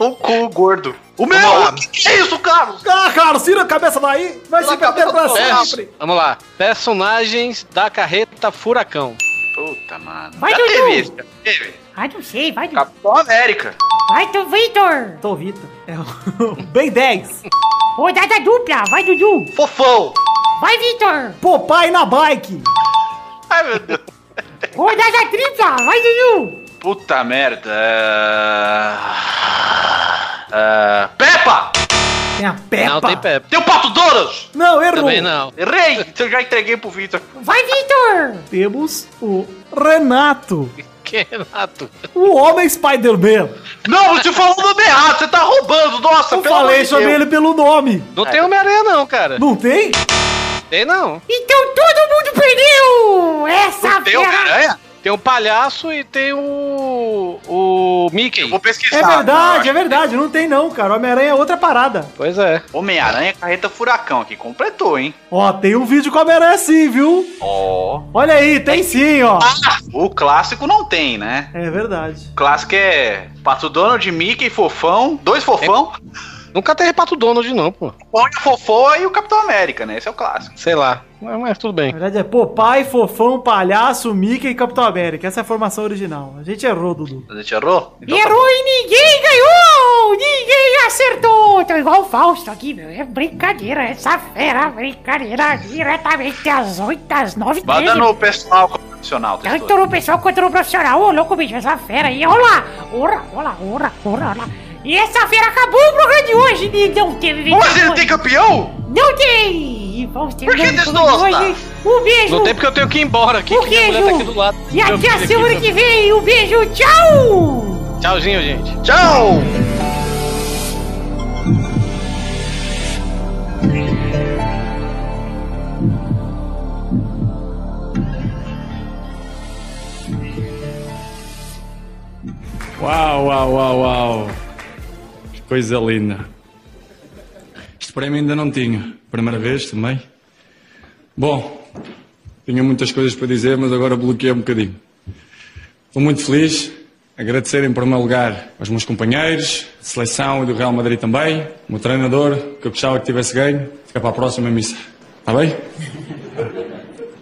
o cu gordo. O meu! O que, que é isso, Carlos? Ah, cara, tira a cabeça daí. Vai se perder pra sempre. Vamos lá. Personagens da carreta Furacão. Puta, mano. Vai, já Dudu. teve isso, já teve. Ah, não sei. Vai, Dudu. Capitão América. Vai, tu, Vitor! Tô Vitor. É o Bem 10. Rodada dupla! Vai, Dudu! Fofão. Vai, Vitor! Popai na bike. Ai, meu Deus. Rodada tripla! Vai, Dudu! Puta merda. É... Peppa! Tem a Peppa. Não tem Pepe. Tem o Pato Donald! Não, errou. Também não. Errei! Eu já entreguei pro Victor. Vai, Vitor! Temos o Renato. Que Renato? O Homem Spider-Man. Não, você falou o nome errado, você tá roubando, nossa, Eu pelo amor falei, chamei Deus. ele pelo nome. Não tem Homem-Aranha, não, cara. Não tem? Tem, não. Então todo mundo perdeu! Essa Não tem Homem-Aranha? Tem o palhaço e tem o. o Mickey. Eu vou pesquisar. É verdade, Não, é verdade. Não tem não, cara. Homem-Aranha é outra parada. Pois é. Homem-Aranha Carreta Furacão aqui, completou, hein? Ó, tem um vídeo com Homem-Aranha sim, viu? Ó. Olha aí, tem sim, ó. O clássico não tem, né? É verdade. O clássico é Pato Donald, Mickey, Fofão, dois Fofão, Nunca teve Pato Donald, não, pô. Põe a Fofó e o Capitão América, né? Esse é o clássico. Sei lá. Mas, mas tudo Na bem. verdade é Popeye, Fofão, Palhaço, Mickey e Capitão América. Essa é a formação original. A gente errou, Dudu. A gente errou? Então tá Errou e ninguém ganhou! Ninguém acertou! Tô igual o Fausto aqui, meu. É brincadeira, essa fera, brincadeira diretamente às 8, às 9 bom. Manda no pessoal profissional. Tanto no pessoal quanto no profissional. Ô, louco, bicho, essa fera aí. Olha lá! Ora, ora, ora, ora, ora. E essa fera acabou o programa de hoje. e Não teve Mas ele tem campeão? Não tem! Vamos ter Por que o programa de Testosta? hoje. Um beijo! Não tem porque eu tenho que ir embora aqui, O que minha mulher tá aqui do lado. E até a aqui, semana meu- que vem. Um beijo, tchau! Tchauzinho, gente. Tchau! Uau, uau, uau, uau. Coisa linda. Isto para mim ainda não tinha. Primeira vez também. Bom, tinha muitas coisas para dizer, mas agora bloqueei um bocadinho. Estou muito feliz agradecer em primeiro lugar aos meus companheiros de seleção e do Real Madrid também, o meu treinador, que eu gostava que tivesse ganho. Fica para a próxima missa. Está bem?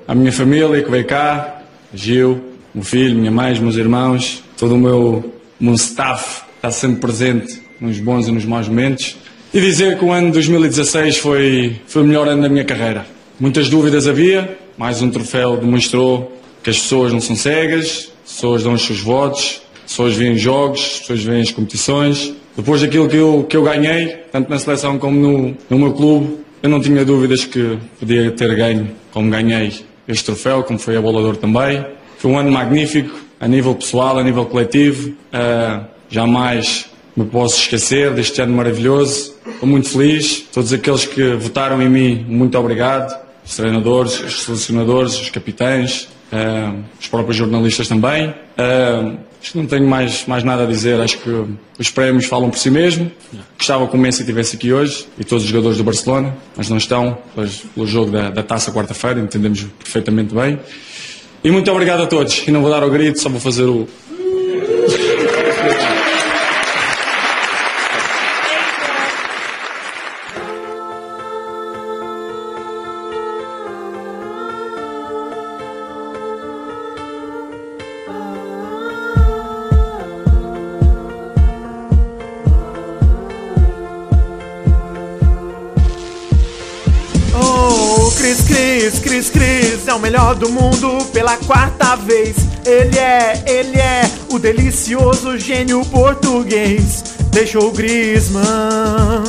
A minha família que veio cá, Gil, meu filho, minha mãe, meus irmãos, todo o meu, meu staff está sempre presente nos bons e nos maus momentos. E dizer que o ano de 2016 foi, foi o melhor ano da minha carreira. Muitas dúvidas havia, mais um troféu demonstrou que as pessoas não são cegas, as pessoas dão os seus votos, as pessoas veem jogos, as pessoas veem as competições. Depois daquilo que eu, que eu ganhei, tanto na seleção como no, no meu clube, eu não tinha dúvidas que podia ter ganho como ganhei este troféu, como foi a Bolador também. Foi um ano magnífico, a nível pessoal, a nível coletivo. Uh, jamais me posso esquecer deste ano maravilhoso. Estou muito feliz. Todos aqueles que votaram em mim, muito obrigado. Os treinadores, os selecionadores, os capitães, uh, os próprios jornalistas também. Uh, acho que não tenho mais, mais nada a dizer. Acho que os prémios falam por si mesmo. Gostava que o Messi estivesse aqui hoje e todos os jogadores do Barcelona, mas não estão, pois, pelo jogo da, da taça quarta-feira, entendemos perfeitamente bem. E muito obrigado a todos. E não vou dar o grito, só vou fazer o. melhor do mundo pela quarta vez. Ele é, ele é o delicioso gênio português. Deixou o Griezmann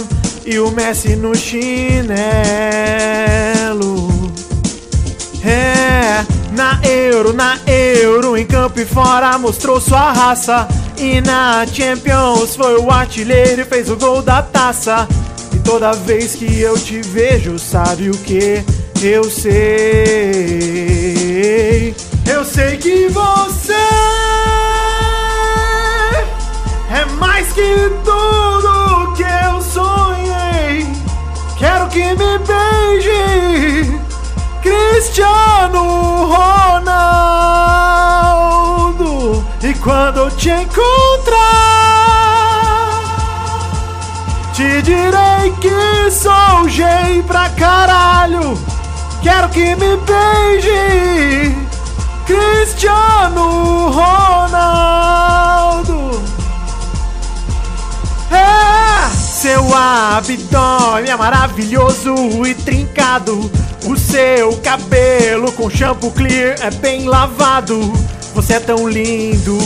e o Messi no chinelo. É, na Euro, na Euro, em campo e fora mostrou sua raça. E na Champions foi o artilheiro e fez o gol da taça. E toda vez que eu te vejo, sabe o que eu sei? Eu sei que você é mais que tudo que eu sonhei. Quero que me beije, Cristiano Ronaldo. E quando te encontrar, te direi que sou caralho. Quero que me beije, Cristiano Ronaldo. É, seu abdômen é maravilhoso e trincado. O seu cabelo com shampoo clear é bem lavado. Você é tão lindo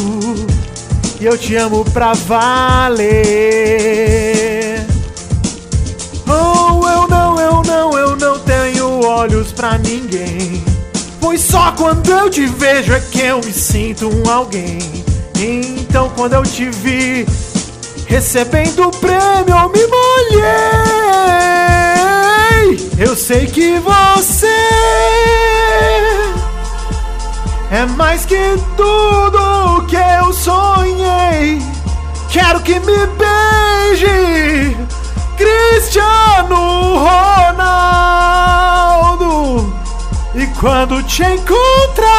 e eu te amo pra valer. Oh, eu não, eu não, eu não tenho olhos pra ninguém. Pois só quando eu te vejo é que eu me sinto um alguém. Então quando eu te vi recebendo o prêmio, eu me molhei. Eu sei que você é mais que tudo que eu sonhei. Quero que me beije, Cristiano Ronaldo. E quando te encontrar,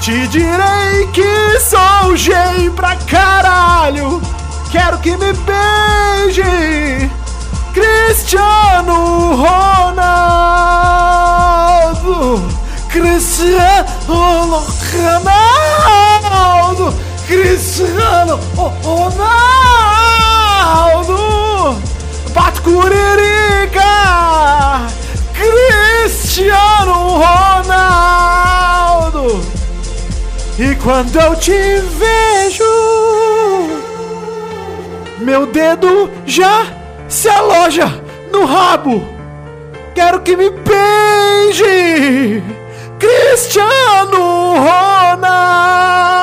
te direi que sou gay pra caralho. Quero que me beije, Cristiano Ronaldo. Cristiano Ronaldo. Cristiano Ronaldo. Bate curirica. Cristiano Ronaldo. E quando eu te vejo, meu dedo já se aloja no rabo. Quero que me beije, Cristiano Ronaldo.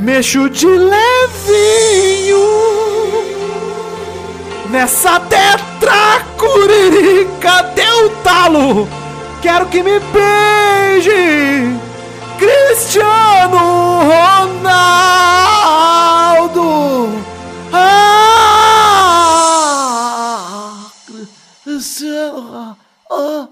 Mexo de levinho nessa tetracuririca deu talo. Quero que me beije, Cristiano Ronaldo. Ah, Cristiano. Ah.